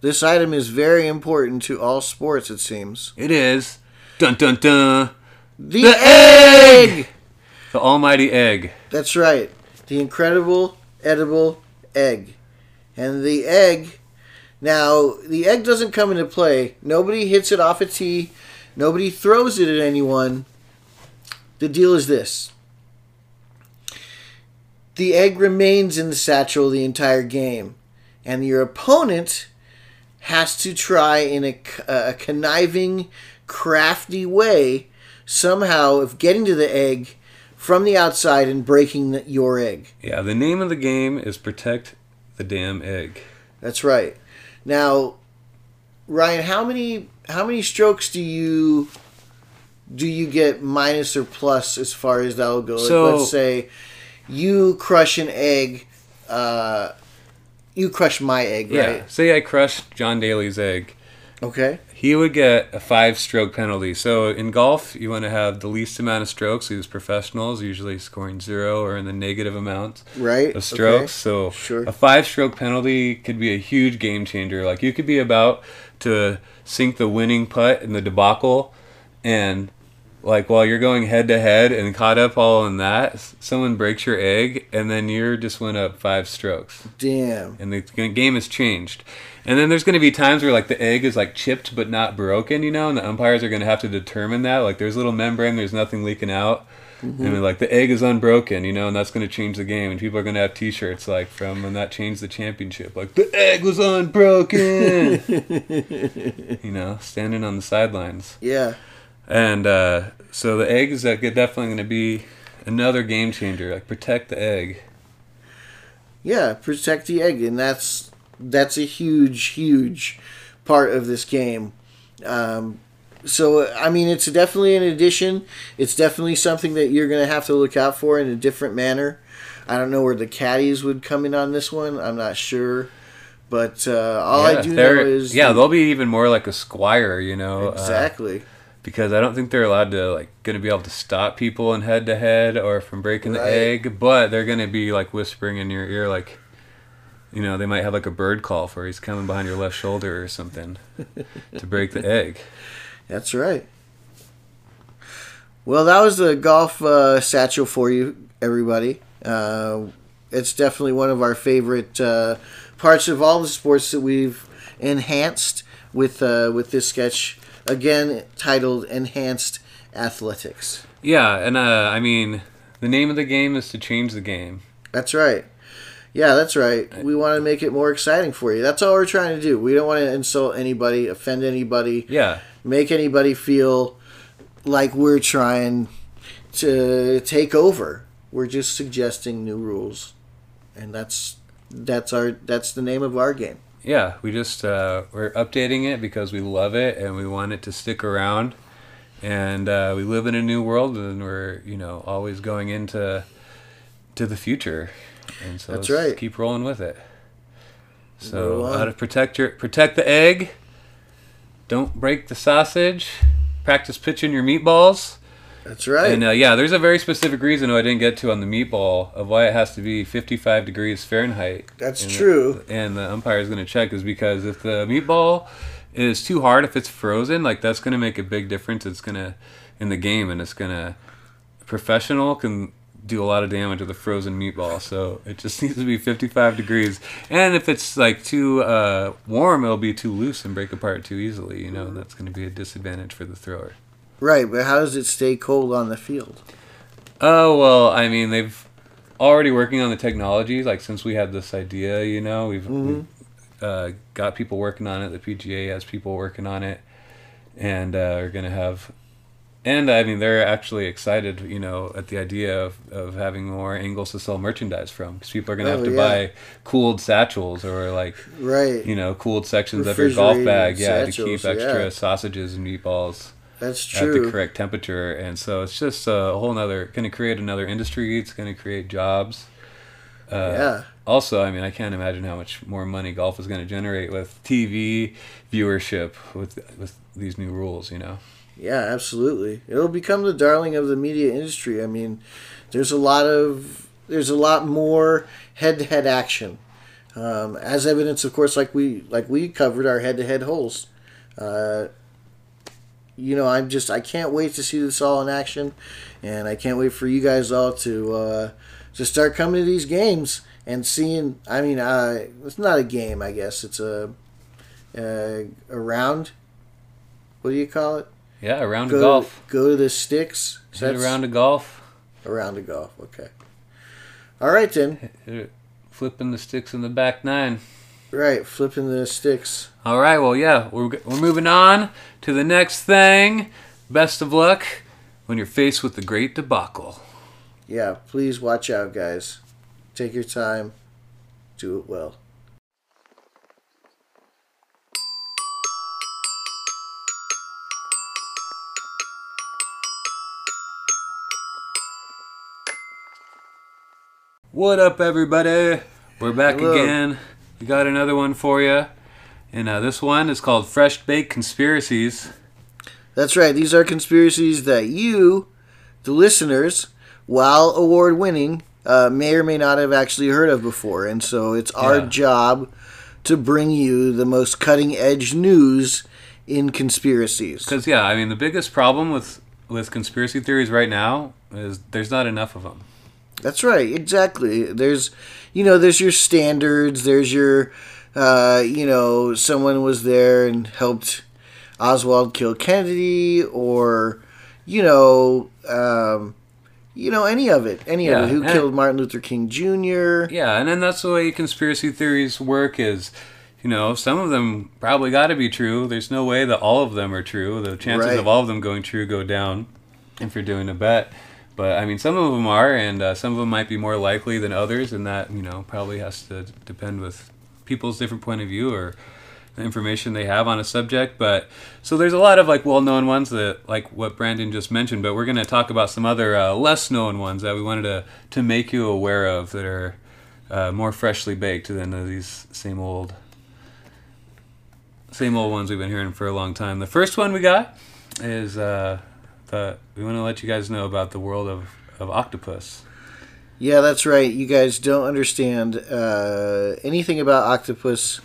This item is very important to all sports, it seems. It is. Dun dun dun. The, the egg! egg! The almighty egg. That's right. The incredible edible egg. And the egg. Now, the egg doesn't come into play. Nobody hits it off a tee. Nobody throws it at anyone. The deal is this the egg remains in the satchel the entire game, and your opponent has to try in a, a conniving, crafty way somehow of getting to the egg from the outside and breaking the, your egg. Yeah, the name of the game is Protect the Damn Egg. That's right. Now, Ryan, how many how many strokes do you do you get minus or plus as far as that'll go? So, let's say you crush an egg. Uh, you crush my egg, right? Yeah. Say I crush John Daly's egg. Okay. He would get a five stroke penalty. So in golf, you want to have the least amount of strokes. These professionals usually scoring zero or in the negative amount right. of strokes. Okay. So sure. a five stroke penalty could be a huge game changer. Like you could be about to sink the winning putt in the debacle, and like while you're going head to head and caught up all in that, someone breaks your egg, and then you're just went up five strokes. Damn. And the game has changed. And then there's going to be times where like the egg is like chipped but not broken, you know, and the umpires are going to have to determine that. Like there's a little membrane, there's nothing leaking out. Mm-hmm. And like the egg is unbroken, you know, and that's going to change the game. And people are going to have T-shirts like from when that changed the championship, like the egg was unbroken. [LAUGHS] you know, standing on the sidelines. Yeah. And uh, so the egg is definitely going to be another game changer. Like protect the egg. Yeah, protect the egg, and that's that's a huge, huge part of this game. Um, so I mean, it's definitely an addition. It's definitely something that you're going to have to look out for in a different manner. I don't know where the caddies would come in on this one. I'm not sure. But uh, all yeah, I do know is yeah, the, they'll be even more like a squire, you know. Uh, exactly. Uh, because I don't think they're allowed to like going to be able to stop people in head to head or from breaking right. the egg, but they're going to be like whispering in your ear like you know, they might have like a bird call for he's coming behind your left shoulder or something to break the egg. [LAUGHS] That's right. Well, that was the golf uh, satchel for you, everybody. Uh, it's definitely one of our favorite uh, parts of all the sports that we've enhanced with uh, with this sketch again titled Enhanced Athletics. Yeah, and uh, I mean, the name of the game is to change the game. That's right. Yeah, that's right. We want to make it more exciting for you. That's all we're trying to do. We don't want to insult anybody, offend anybody. Yeah. Make anybody feel like we're trying to take over. We're just suggesting new rules. And that's that's our that's the name of our game yeah, we just uh, we're updating it because we love it and we want it to stick around. And uh, we live in a new world, and we're you know always going into to the future, and so that's right. Keep rolling with it. So how to protect your protect the egg. Don't break the sausage. Practice pitching your meatballs. That's right. And uh, yeah, there's a very specific reason I didn't get to on the meatball of why it has to be 55 degrees Fahrenheit. That's and true. The, and the umpire is going to check is because if the meatball is too hard, if it's frozen, like that's going to make a big difference. It's going to in the game, and it's going to professional can do a lot of damage with a frozen meatball. So it just [LAUGHS] needs to be 55 degrees. And if it's like too uh, warm, it'll be too loose and break apart too easily. You know, that's going to be a disadvantage for the thrower. Right, but how does it stay cold on the field? Oh well, I mean they've already working on the technology. Like since we had this idea, you know, we've, mm-hmm. we've uh, got people working on it. The PGA has people working on it, and uh, are gonna have. And I mean, they're actually excited, you know, at the idea of, of having more angles to sell merchandise from, because people are gonna oh, have to yeah. buy cooled satchels or like, right, you know, cooled sections of your golf bag, yeah, satchels, to keep extra yeah. sausages and meatballs. That's true. At the correct temperature, and so it's just a whole nother. Going to create another industry. It's going to create jobs. Uh, Yeah. Also, I mean, I can't imagine how much more money golf is going to generate with TV viewership with with these new rules. You know. Yeah, absolutely. It'll become the darling of the media industry. I mean, there's a lot of there's a lot more head-to-head action, um, as evidence, of course, like we like we covered our head-to-head holes. Uh, you know, I'm just I can't wait to see this all in action, and I can't wait for you guys all to uh, to start coming to these games and seeing. I mean, uh, it's not a game, I guess. It's a a, a round. What do you call it? Yeah, around a round go of golf. go to the sticks. Hit a round of golf. Around a round of golf. Okay. All right then. Flipping the sticks in the back nine. Right, flipping the sticks. All right. Well, yeah, we're we're moving on to the next thing. Best of luck when you're faced with the great debacle. Yeah, please watch out, guys. Take your time. Do it well. What up, everybody? We're back Hello. again. We got another one for you. And uh, this one is called Fresh Baked Conspiracies. That's right. These are conspiracies that you, the listeners, while award winning, uh, may or may not have actually heard of before. And so it's our Yeah. job to bring you the most cutting edge news in conspiracies. Because, yeah, I mean, the biggest problem with, with conspiracy theories right now is there's not enough of them. That's right, exactly. There's, you know, there's your standards. There's your, uh, you know, someone was there and helped Oswald kill Kennedy, or, you know, um, you know, any of it, any Yeah, of it. Who killed Martin Luther King Jr. Yeah, and then that's the way conspiracy theories work is, you know, some of them probably got to be true. There's no way that all of them are true. The chances Right. of all of them going true go down if you're doing a bet. But I mean, some of them are, and uh, some of them might be more likely than others, and that you know probably has to depend with people's different point of view or the information they have on a subject. But so there's a lot of like well-known ones that like what Brandon just mentioned. But we're going to talk about some other uh, less-known ones that we wanted to to make you aware of that are uh, more freshly baked than uh, these same old same old ones we've been hearing for a long time. The first one we got is uh, the we want to let you guys know about the world of, of octopus. Yeah, that's right. You guys don't understand uh, anything about octopus.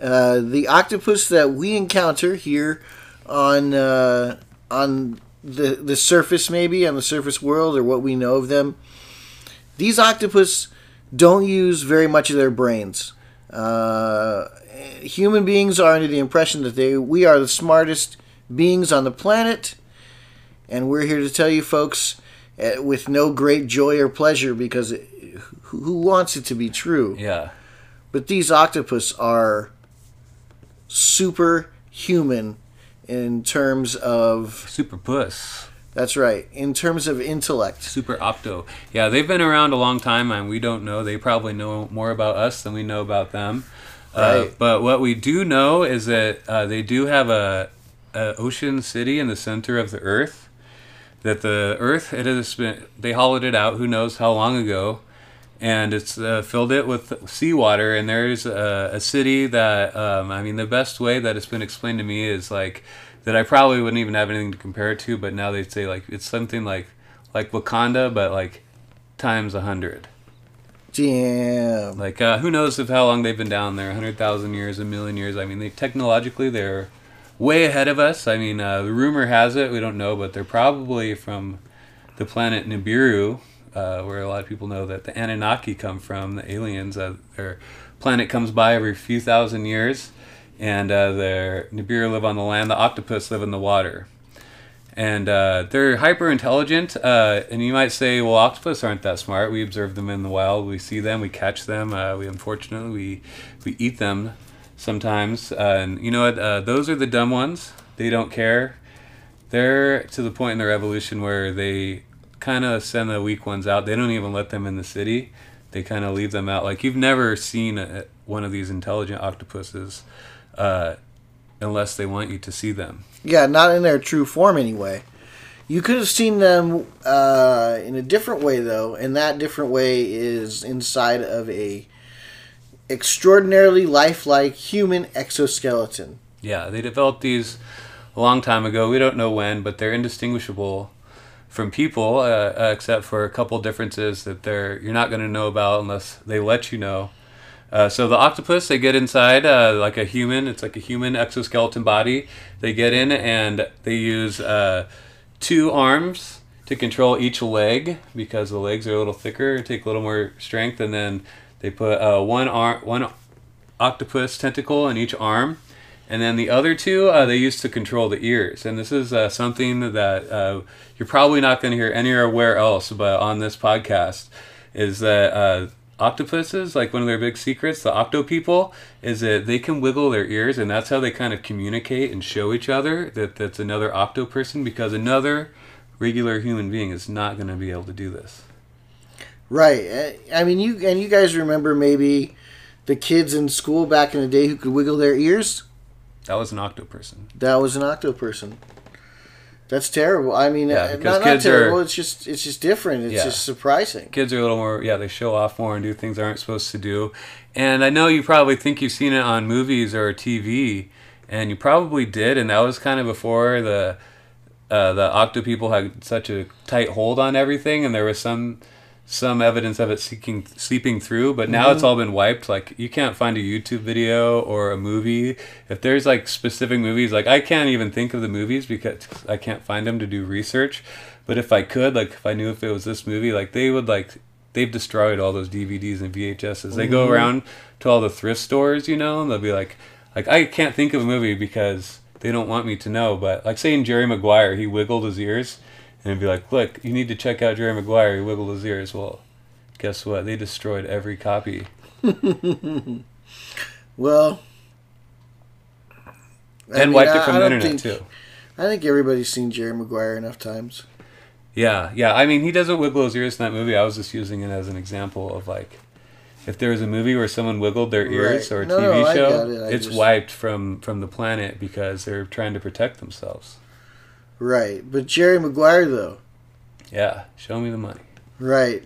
Uh, the octopus that we encounter here on uh, on the the surface, maybe on the surface world, or what we know of them, these octopus don't use very much of their brains. Uh, human beings are under the impression that they we are the smartest beings on the planet, and we're here to tell you, folks, uh, with no great joy or pleasure, because it, who wants it to be true? Yeah, But these octopus are superhuman in terms of super puss, that's right in terms of intellect. super opto. Yeah, they've been around a long time, and we don't know. They probably know more about us than we know about them. Uh, Right. but what we do know is that uh, they do have a, a ocean city in the center of the Earth. That the Earth it has been they hollowed it out. Who knows how long ago? and it's uh, filled it with seawater. And there's a, a city that um, I mean, the best way that it's been explained to me is like that I probably wouldn't even have anything to compare it to, but now they say like it's something like like Wakanda, but like times a hundred. Damn. Like uh, who knows if how long they've been down there? hundred thousand years, a million years. I mean, they technologically they're way ahead of us. I mean, uh, the rumor has it we don't know, but they're probably from the planet Nibiru, uh, where a lot of people know that the Anunnaki come from. The aliens, uh, their planet comes by every few thousand years, and uh, their Nibiru live on the land. The octopus live in the water. And uh, they're hyper intelligent. Uh, and you might say, well, octopus aren't that smart. We observe them in the wild. We see them. We catch them. Uh, we unfortunately we we eat them sometimes. Uh, and you know what? Uh, those are the dumb ones. They don't care. They're to the point in their evolution where they kind of send the weak ones out. They don't even let them in the city. They kind of leave them out. Like you've never seen a, one of these intelligent octopuses uh, unless they want you to see them. Yeah, not in their true form anyway. You could have seen them uh, in a different way, though, and that different way is inside of a extraordinarily lifelike human exoskeleton. Yeah, they developed these a long time ago. We don't know when, but they're indistinguishable from people, uh, uh, except for a couple differences that they're you're not going to know about unless they let you know. Uh, so the octopus, they get inside uh, like a human. It's like a human exoskeleton body. They get in and they use uh, two arms to control each leg because the legs are a little thicker, take a little more strength, and then they put uh, one arm, one octopus tentacle in each arm, and then the other two uh, they use to control the ears. And this is uh, something that uh, you're probably not going to hear anywhere else, but on this podcast, is that uh, octopuses, like one of their big secrets, the octo people, is that they can wiggle their ears, and that's how they kind of communicate and show each other that that's another octo person because another regular human being is not going to be able to do this. Right. Uh, I mean, you and you guys remember maybe the kids in school back in the day who could wiggle their ears. That was an octo person. That was an octo person. That's terrible. I mean, Yeah, uh, because not, not kids are- terrible. it's just it's just different. It's Yeah. just surprising. Kids are a little more, yeah, they show off more and do things they aren't supposed to do. And I know you probably think you've seen it on movies or TV, and you probably did, and that was kind of before the uh, the octo people had such a tight hold on everything, and there was some some evidence of it seeking, seeping through. But now it's mm-hmm. all been wiped. Like you can't find a YouTube video or a movie. If there's like specific movies, like I can't even think of the movies because I can't find them to do research. But if I could, like if I knew if it was this movie, like they would like they've destroyed all those DVDs and VHSs. They go mm-hmm. around to all the thrift stores, you know, and they'll be like, like I can't think of a movie because they don't want me to know. But like saying Jerry Maguire, he wiggled his ears, and be like, look, you need to check out Jerry Maguire. He wiggled his ears. Well, guess what? They destroyed every copy. [LAUGHS] Well, I and mean, wiped I- it from the internet think- too. I think everybody's seen Jerry Maguire enough times. Yeah, yeah. I mean, he doesn't wiggle his ears in that movie. I was just using it as an example of like, if there was a movie where someone wiggled their ears Right. or a No, TV no, show, it. It's just- wiped from from the planet because they're trying to protect themselves. Right, but Jerry Maguire though. Yeah, show me the money. Right.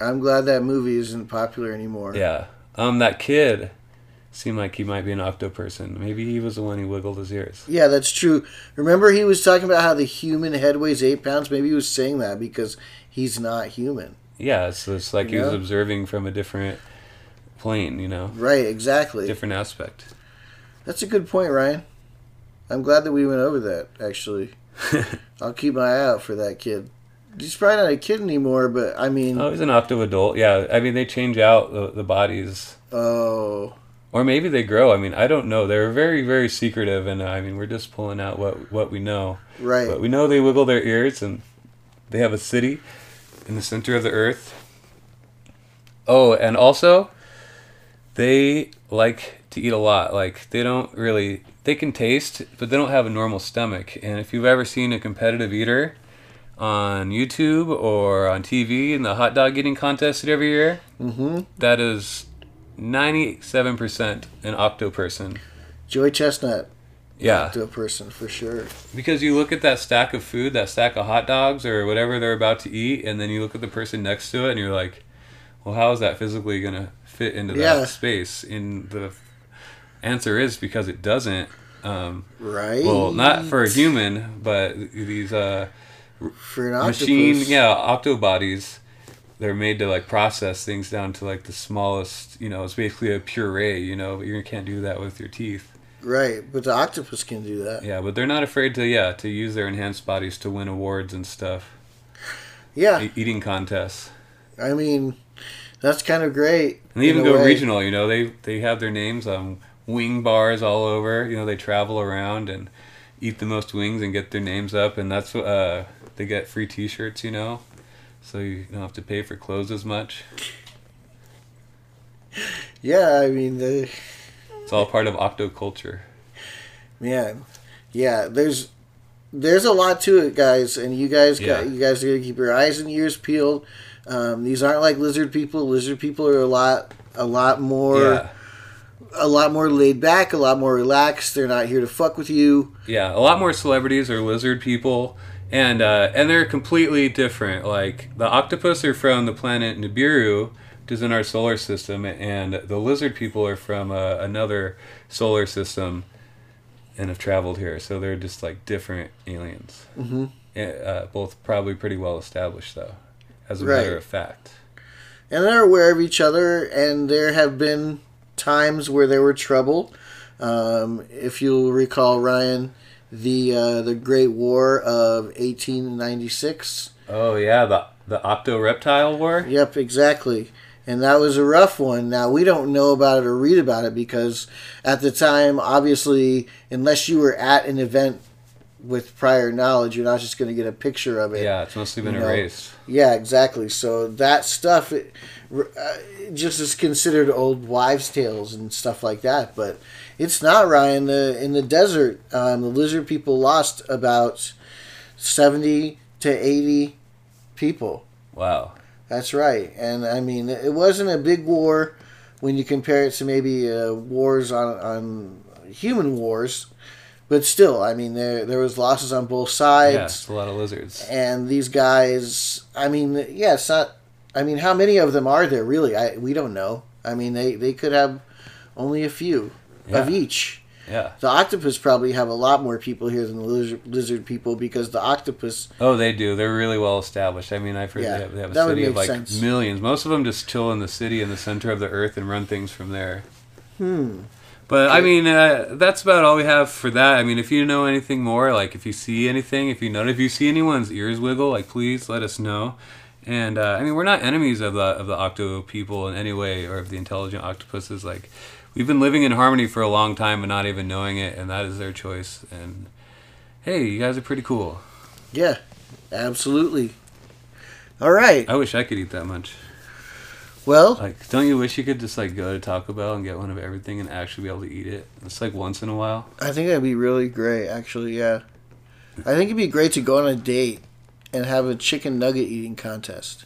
I'm glad that movie isn't popular anymore. Yeah. Um, that kid seemed like he might be an octo person. Maybe he was the one who wiggled his ears. Yeah, that's true. Remember, he was talking about how the human head weighs eight pounds. Maybe he was saying that because he's not human. Yeah, it's, it's like he was observing from a different plane, you know, Right, exactly. different aspect. That's a good point, Ryan. I'm glad that we went over that. Actually, [LAUGHS] I'll keep my eye out for that kid. He's probably not a kid anymore, but I mean, oh, he's an octo adult. Yeah, I mean they change out the, the bodies, oh, or maybe they grow. I mean, I don't know. They're very very secretive, and uh, I mean we're just pulling out what what we know. right. But we know they wiggle their ears, and they have a city in the center of the earth. Oh, and also, they like to eat a lot. Like they don't really. They can taste, but they don't have a normal stomach. And if you've ever seen a competitive eater on YouTube or on TV in the hot dog eating contest every year, Mm-hmm. that is ninety-seven percent an octo person. Joey Chestnut, Yeah. to a person for sure. Because you look at that stack of food, that stack of hot dogs or whatever they're about to eat, and then you look at the person next to it and you're like, well, how is that physically going to fit into Yeah. that space? in the answer is because it doesn't. Um, Right. well, not for a human, but these uh, for an machine, yeah, octo bodies. They're made to like process things down to like the smallest. You know, it's basically a puree. You know, but you can't do that with your teeth. Right, but the octopus can do that. Yeah, but they're not afraid to yeah to use their enhanced bodies to win awards and stuff. Yeah, E- eating contests. I mean, that's kind of great. And they even go way. regional. You know, they they have their names on wing bars all over. You know, they travel around and eat the most wings and get their names up, and that's what uh, they get free T-shirts. You know, so you don't have to pay for clothes as much. Yeah, I mean, the It's all part of octo culture. man, yeah. There's there's a lot to it, guys, and you guys got Yeah. you guys got to keep your eyes and ears peeled. Um, these aren't like lizard people. Lizard people are a lot a lot more yeah, a lot more laid back, a lot more relaxed. They're not here to fuck with you. yeah. A lot more celebrities are lizard people, and uh, and they're completely different. Like the octopus are from the planet Nibiru, which is in our solar system, and the lizard people are from uh, another solar system, and have traveled here. So they're just like different aliens. Mm-hmm. Uh, both probably pretty well established, though, as a Right. matter of fact. and they're aware of each other and there have been times where there were trouble um, if you'll recall ryan the uh, the great war of 1896 Oh yeah, the the Octo Reptile War. yep exactly and that was a rough one now we don't know about it or read about it because at the time obviously unless you were at an event with prior knowledge you're not just going to get a picture of it Yeah, it's mostly been You know, erased. Yeah, exactly. So that stuff it, uh, just is considered old wives' tales and stuff like that. But it's not Ryan. The in the desert, um, the lizard people lost about seventy to eighty people. Wow. That's right. And I mean, it wasn't a big war when you compare it to maybe uh, wars on on human wars. But still, I mean, there there was losses on both sides Yeah, a lot of lizards. and these guys i mean yeah it's not i mean how many of them are there really i we don't know i mean they they could have only a few of each Yeah. the octopus probably have a lot more people here than the lizard, lizard people because the octopus Oh, they do. They're really well established. I mean, I've heard Yeah, they have, they have a city of like sense. millions. Most of them just chill in the city in the center of the earth and run things from there. hmm But I mean, uh, that's about all we have for that. I mean, if you know anything more, like if you see anything, if you know, if you see anyone's ears wiggle, like please let us know. And uh, I mean, we're not enemies of the of the octo people in any way, or of the intelligent octopuses. Like we've been living in harmony for a long time and not even knowing it, and that is their choice. And hey, you guys are pretty cool. yeah absolutely all right I wish I could eat that much. well Like, don't you wish you could just like go to Taco Bell and get one of everything and actually be able to eat it? It's like once in a while. i think that'd be really great actually yeah i think it'd be great to go on a date and have a chicken nugget eating contest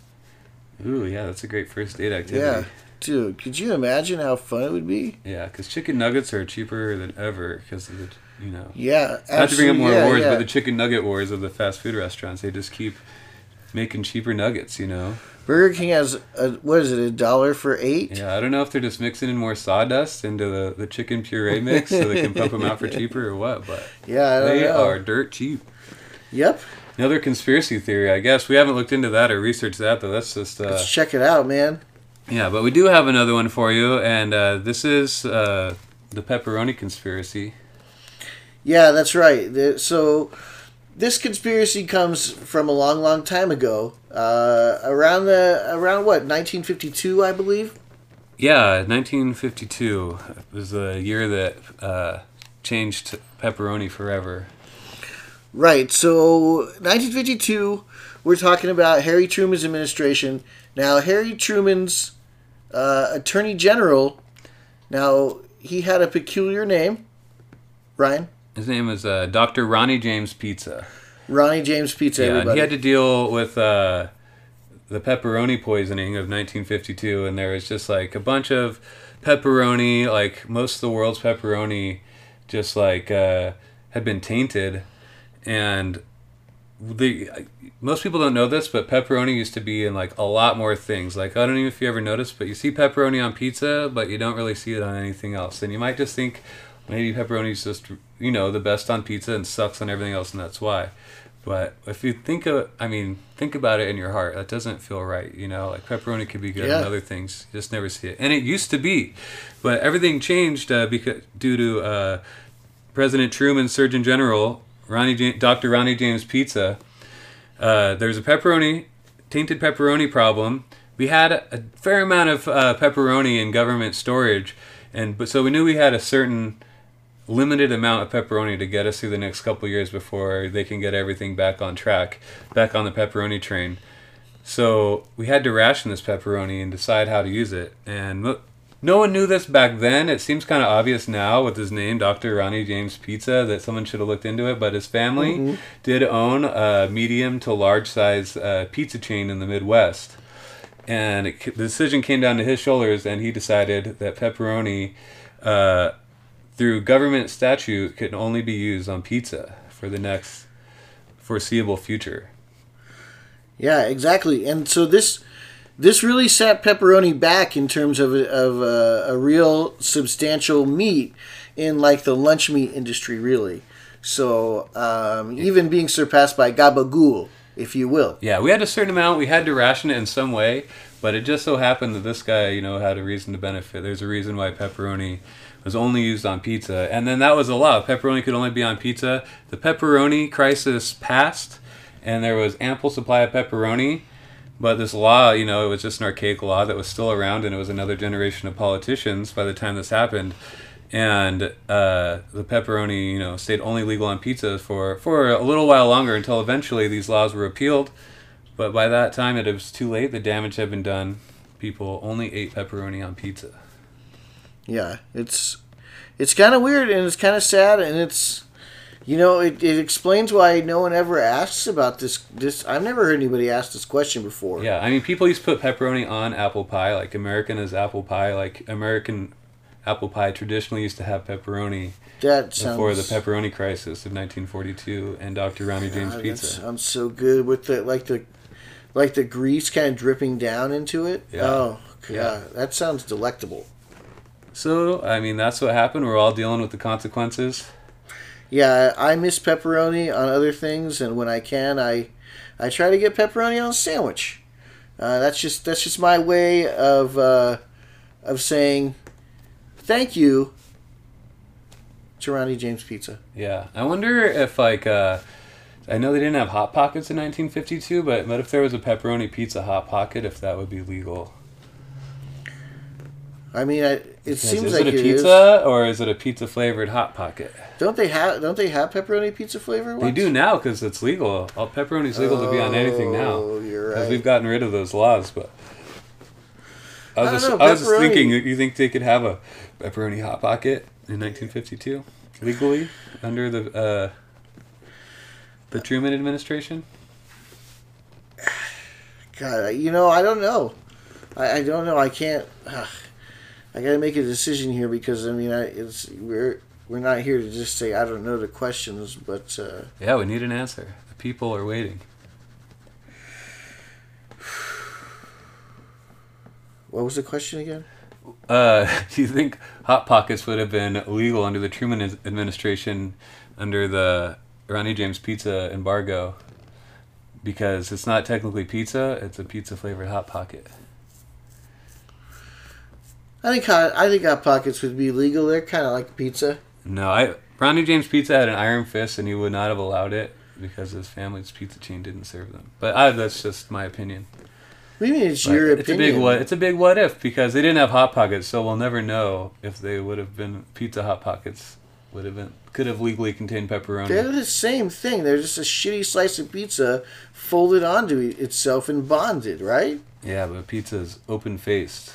Ooh, yeah, that's a great first date activity. yeah dude could you imagine how fun it would be Yeah, because chicken nuggets are cheaper than ever because of the, you know. Yeah, Not to bring up more yeah, wars, yeah. but the chicken nugget wars of the fast food restaurants, they just keep making cheaper nuggets, you know? Burger King has a, what is it, a dollar for eight? Yeah, I don't know if they're just mixing in more sawdust into the, the chicken puree mix so they can pump them out for [LAUGHS] cheaper or what, but Yeah, I don't they know. are dirt cheap. Yep, Another conspiracy theory, I guess. We haven't looked into that or researched that, though. That's just. Uh, let's check it out, man. Yeah, but we do have another one for you, and uh, this is uh, the pepperoni conspiracy. Yeah, that's right. So this conspiracy comes from a long, long time ago. Uh, around the around what 1952, I believe. Yeah, 1952 was the year that uh, changed pepperoni forever. Right. So 1952, we're talking about Harry Truman's administration. Now Harry Truman's uh, Attorney General. Now he had a peculiar name. Ryan. His name is uh, Dr. Ronnie James Pizza. Ronnie James Pizza. Yeah, and everybody. he had to deal with uh, the pepperoni poisoning of 1952, and there was just like a bunch of pepperoni, like most of the world's pepperoni, just like uh, had been tainted, and the most people don't know this, but pepperoni used to be in like a lot more things. Like I don't even know if you ever noticed, but you see pepperoni on pizza, but you don't really see it on anything else. And you might just think maybe pepperoni's just you know the best on pizza and sucks on everything else, and that's why. But if you think of, I mean, think about it in your heart. That doesn't feel right, you know. Like pepperoni could be good Yeah. and other things, you just never see it. And it used to be, but everything changed uh, because due to uh, President Truman, Surgeon General Ronnie, Dr. Ronnie James Pizza. Uh, there's a pepperoni, tainted pepperoni problem. We had a, fair amount of uh, pepperoni in government storage, and but so we knew we had a certain limited amount of pepperoni to get us through the next couple years before they can get everything back on track, back on the pepperoni train. So we had to ration this pepperoni and decide how to use it. And no one knew this back then. It seems kind of obvious now with his name, Dr. Ronnie James Pizza, that someone should have looked into it. But his family did own a medium to large size uh, pizza chain in the Midwest. And it, the decision came down to his shoulders, and he decided that pepperoni, uh, through government statute, could only be used on pizza for the next foreseeable future. Yeah, exactly. And so this this really set pepperoni back in terms of a, of a, a real substantial meat in like the lunch meat industry, really. So um, even being surpassed by gabagool, if you will. Yeah, we had a certain amount. We had to ration it in some way, but it just so happened that this guy, you know, had a reason to benefit. There's a reason why pepperoni was only used on pizza, and then that was a law. Pepperoni could only be on pizza. The pepperoni crisis passed, and there was ample supply of pepperoni. But this law, you know, it was just an archaic law that was still around, and it was another generation of politicians by the time this happened. And uh, the pepperoni, you know, stayed only legal on pizza for, for a little while longer until eventually these laws were repealed. But by that time, it was too late. The damage had been done. People only ate pepperoni on pizza. Yeah, it's it's kind of weird and it's kind of sad and it's you know it, it explains why no one ever asks about this this I've never heard anybody ask this question before. Yeah, I mean, people used to put pepperoni on apple pie, like American is apple pie. Like American apple pie traditionally used to have pepperoni That sounds before the pepperoni crisis of 1942 and Dr. Ronnie James God, that Pizza. sounds so good with the like the like the grease kind of dripping down into it. Yeah. Oh, God, Yeah. that sounds delectable. So, I mean, that's what happened. We're all dealing with the consequences. Yeah, I miss pepperoni on other things, and when I can, I I try to get pepperoni on a sandwich. Uh, that's just that's just my way of uh, of saying thank you to Ronnie James Pizza. Yeah, I wonder if like uh, I know they didn't have hot pockets in 1952, but but if there was a pepperoni pizza hot pocket, if that would be legal. I mean, I, it Because seems is like it a it is. pizza or is it a pizza flavored hot pocket? Don't they have Don't they have pepperoni pizza flavor? They do now because it's legal. All pepperoni's legal to be on anything now. Oh, you're Because right. we've gotten rid of those laws, but I was, I just, know, I was just thinking, you think they could have a pepperoni hot pocket in 1952 legally under the uh, the Truman administration? God, you know, I don't know. I, I don't know. I can't. ugh. I got to make a decision here because I mean, I, it's we're we're not here to just say I don't know the questions, but uh, Yeah, we need an answer. The people are waiting. what was the question again? Uh, [LAUGHS] do you think hot pockets would have been legal under the Truman administration under the Ronnie James pizza embargo? Because it's not technically pizza; it's a pizza flavored hot pocket. I think hot, I think hot pockets would be legal. They're kind of like pizza. No, I Ronnie James Pizza had an iron fist, and he would not have allowed it because his family's pizza chain didn't serve them. But I, that's just my opinion. What do you mean it's But your it's opinion? a big what. It's a big what if because they didn't have hot pockets, so we'll never know if they would have been pizza hot pockets. Would have been could have legally contained pepperoni. They're the same thing. They're just a shitty slice of pizza folded onto itself and bonded, right? Yeah, but pizza's open faced.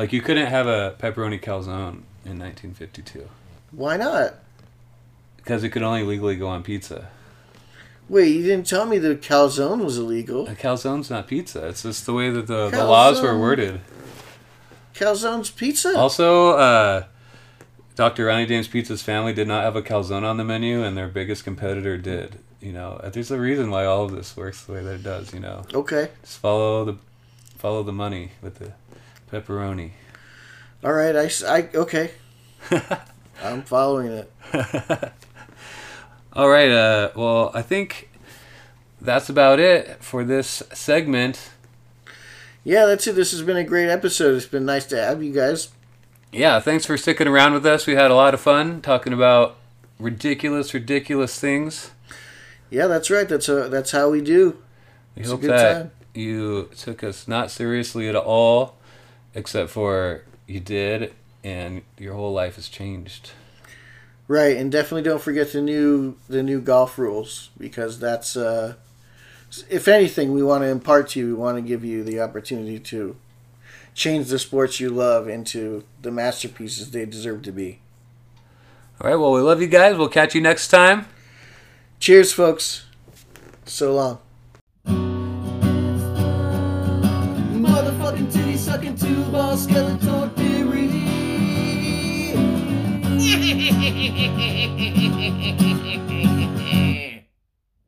Like you couldn't have a pepperoni calzone in 1952 Why not? because it could only legally go on pizza. Wait, you didn't tell me the calzone was illegal. A calzone's not pizza. It's just the way that the, the laws were Calzone. worded. Calzone's pizza. Also, uh, Dr. Ronnie James Pizza's family did not have a calzone on the menu, and their biggest competitor did. You know, there's a reason why all of this works the way that it does. You know, Okay. just follow the follow the money with the pepperoni. All right, I, I okay. [LAUGHS] I'm following it. All right. Uh, well, I think that's about it for this segment. Yeah, that's it. This has been a great episode. It's been nice to have you guys. Yeah, thanks for sticking around with us. We had a lot of fun talking about ridiculous, ridiculous things. Yeah, that's right. That's a, that's how we do. We It's a hope good that time. you took us not seriously at all, except for you did, and your whole life has changed. Right, and definitely don't forget the new the new golf rules because that's uh, if anything we want to impart to you, we want to give you the opportunity to change the sports you love into the masterpieces they deserve to be. All right, well, we love you guys. We'll catch you next time. Cheers, folks. So long. Sucking two ball skeleton theory. [LAUGHS]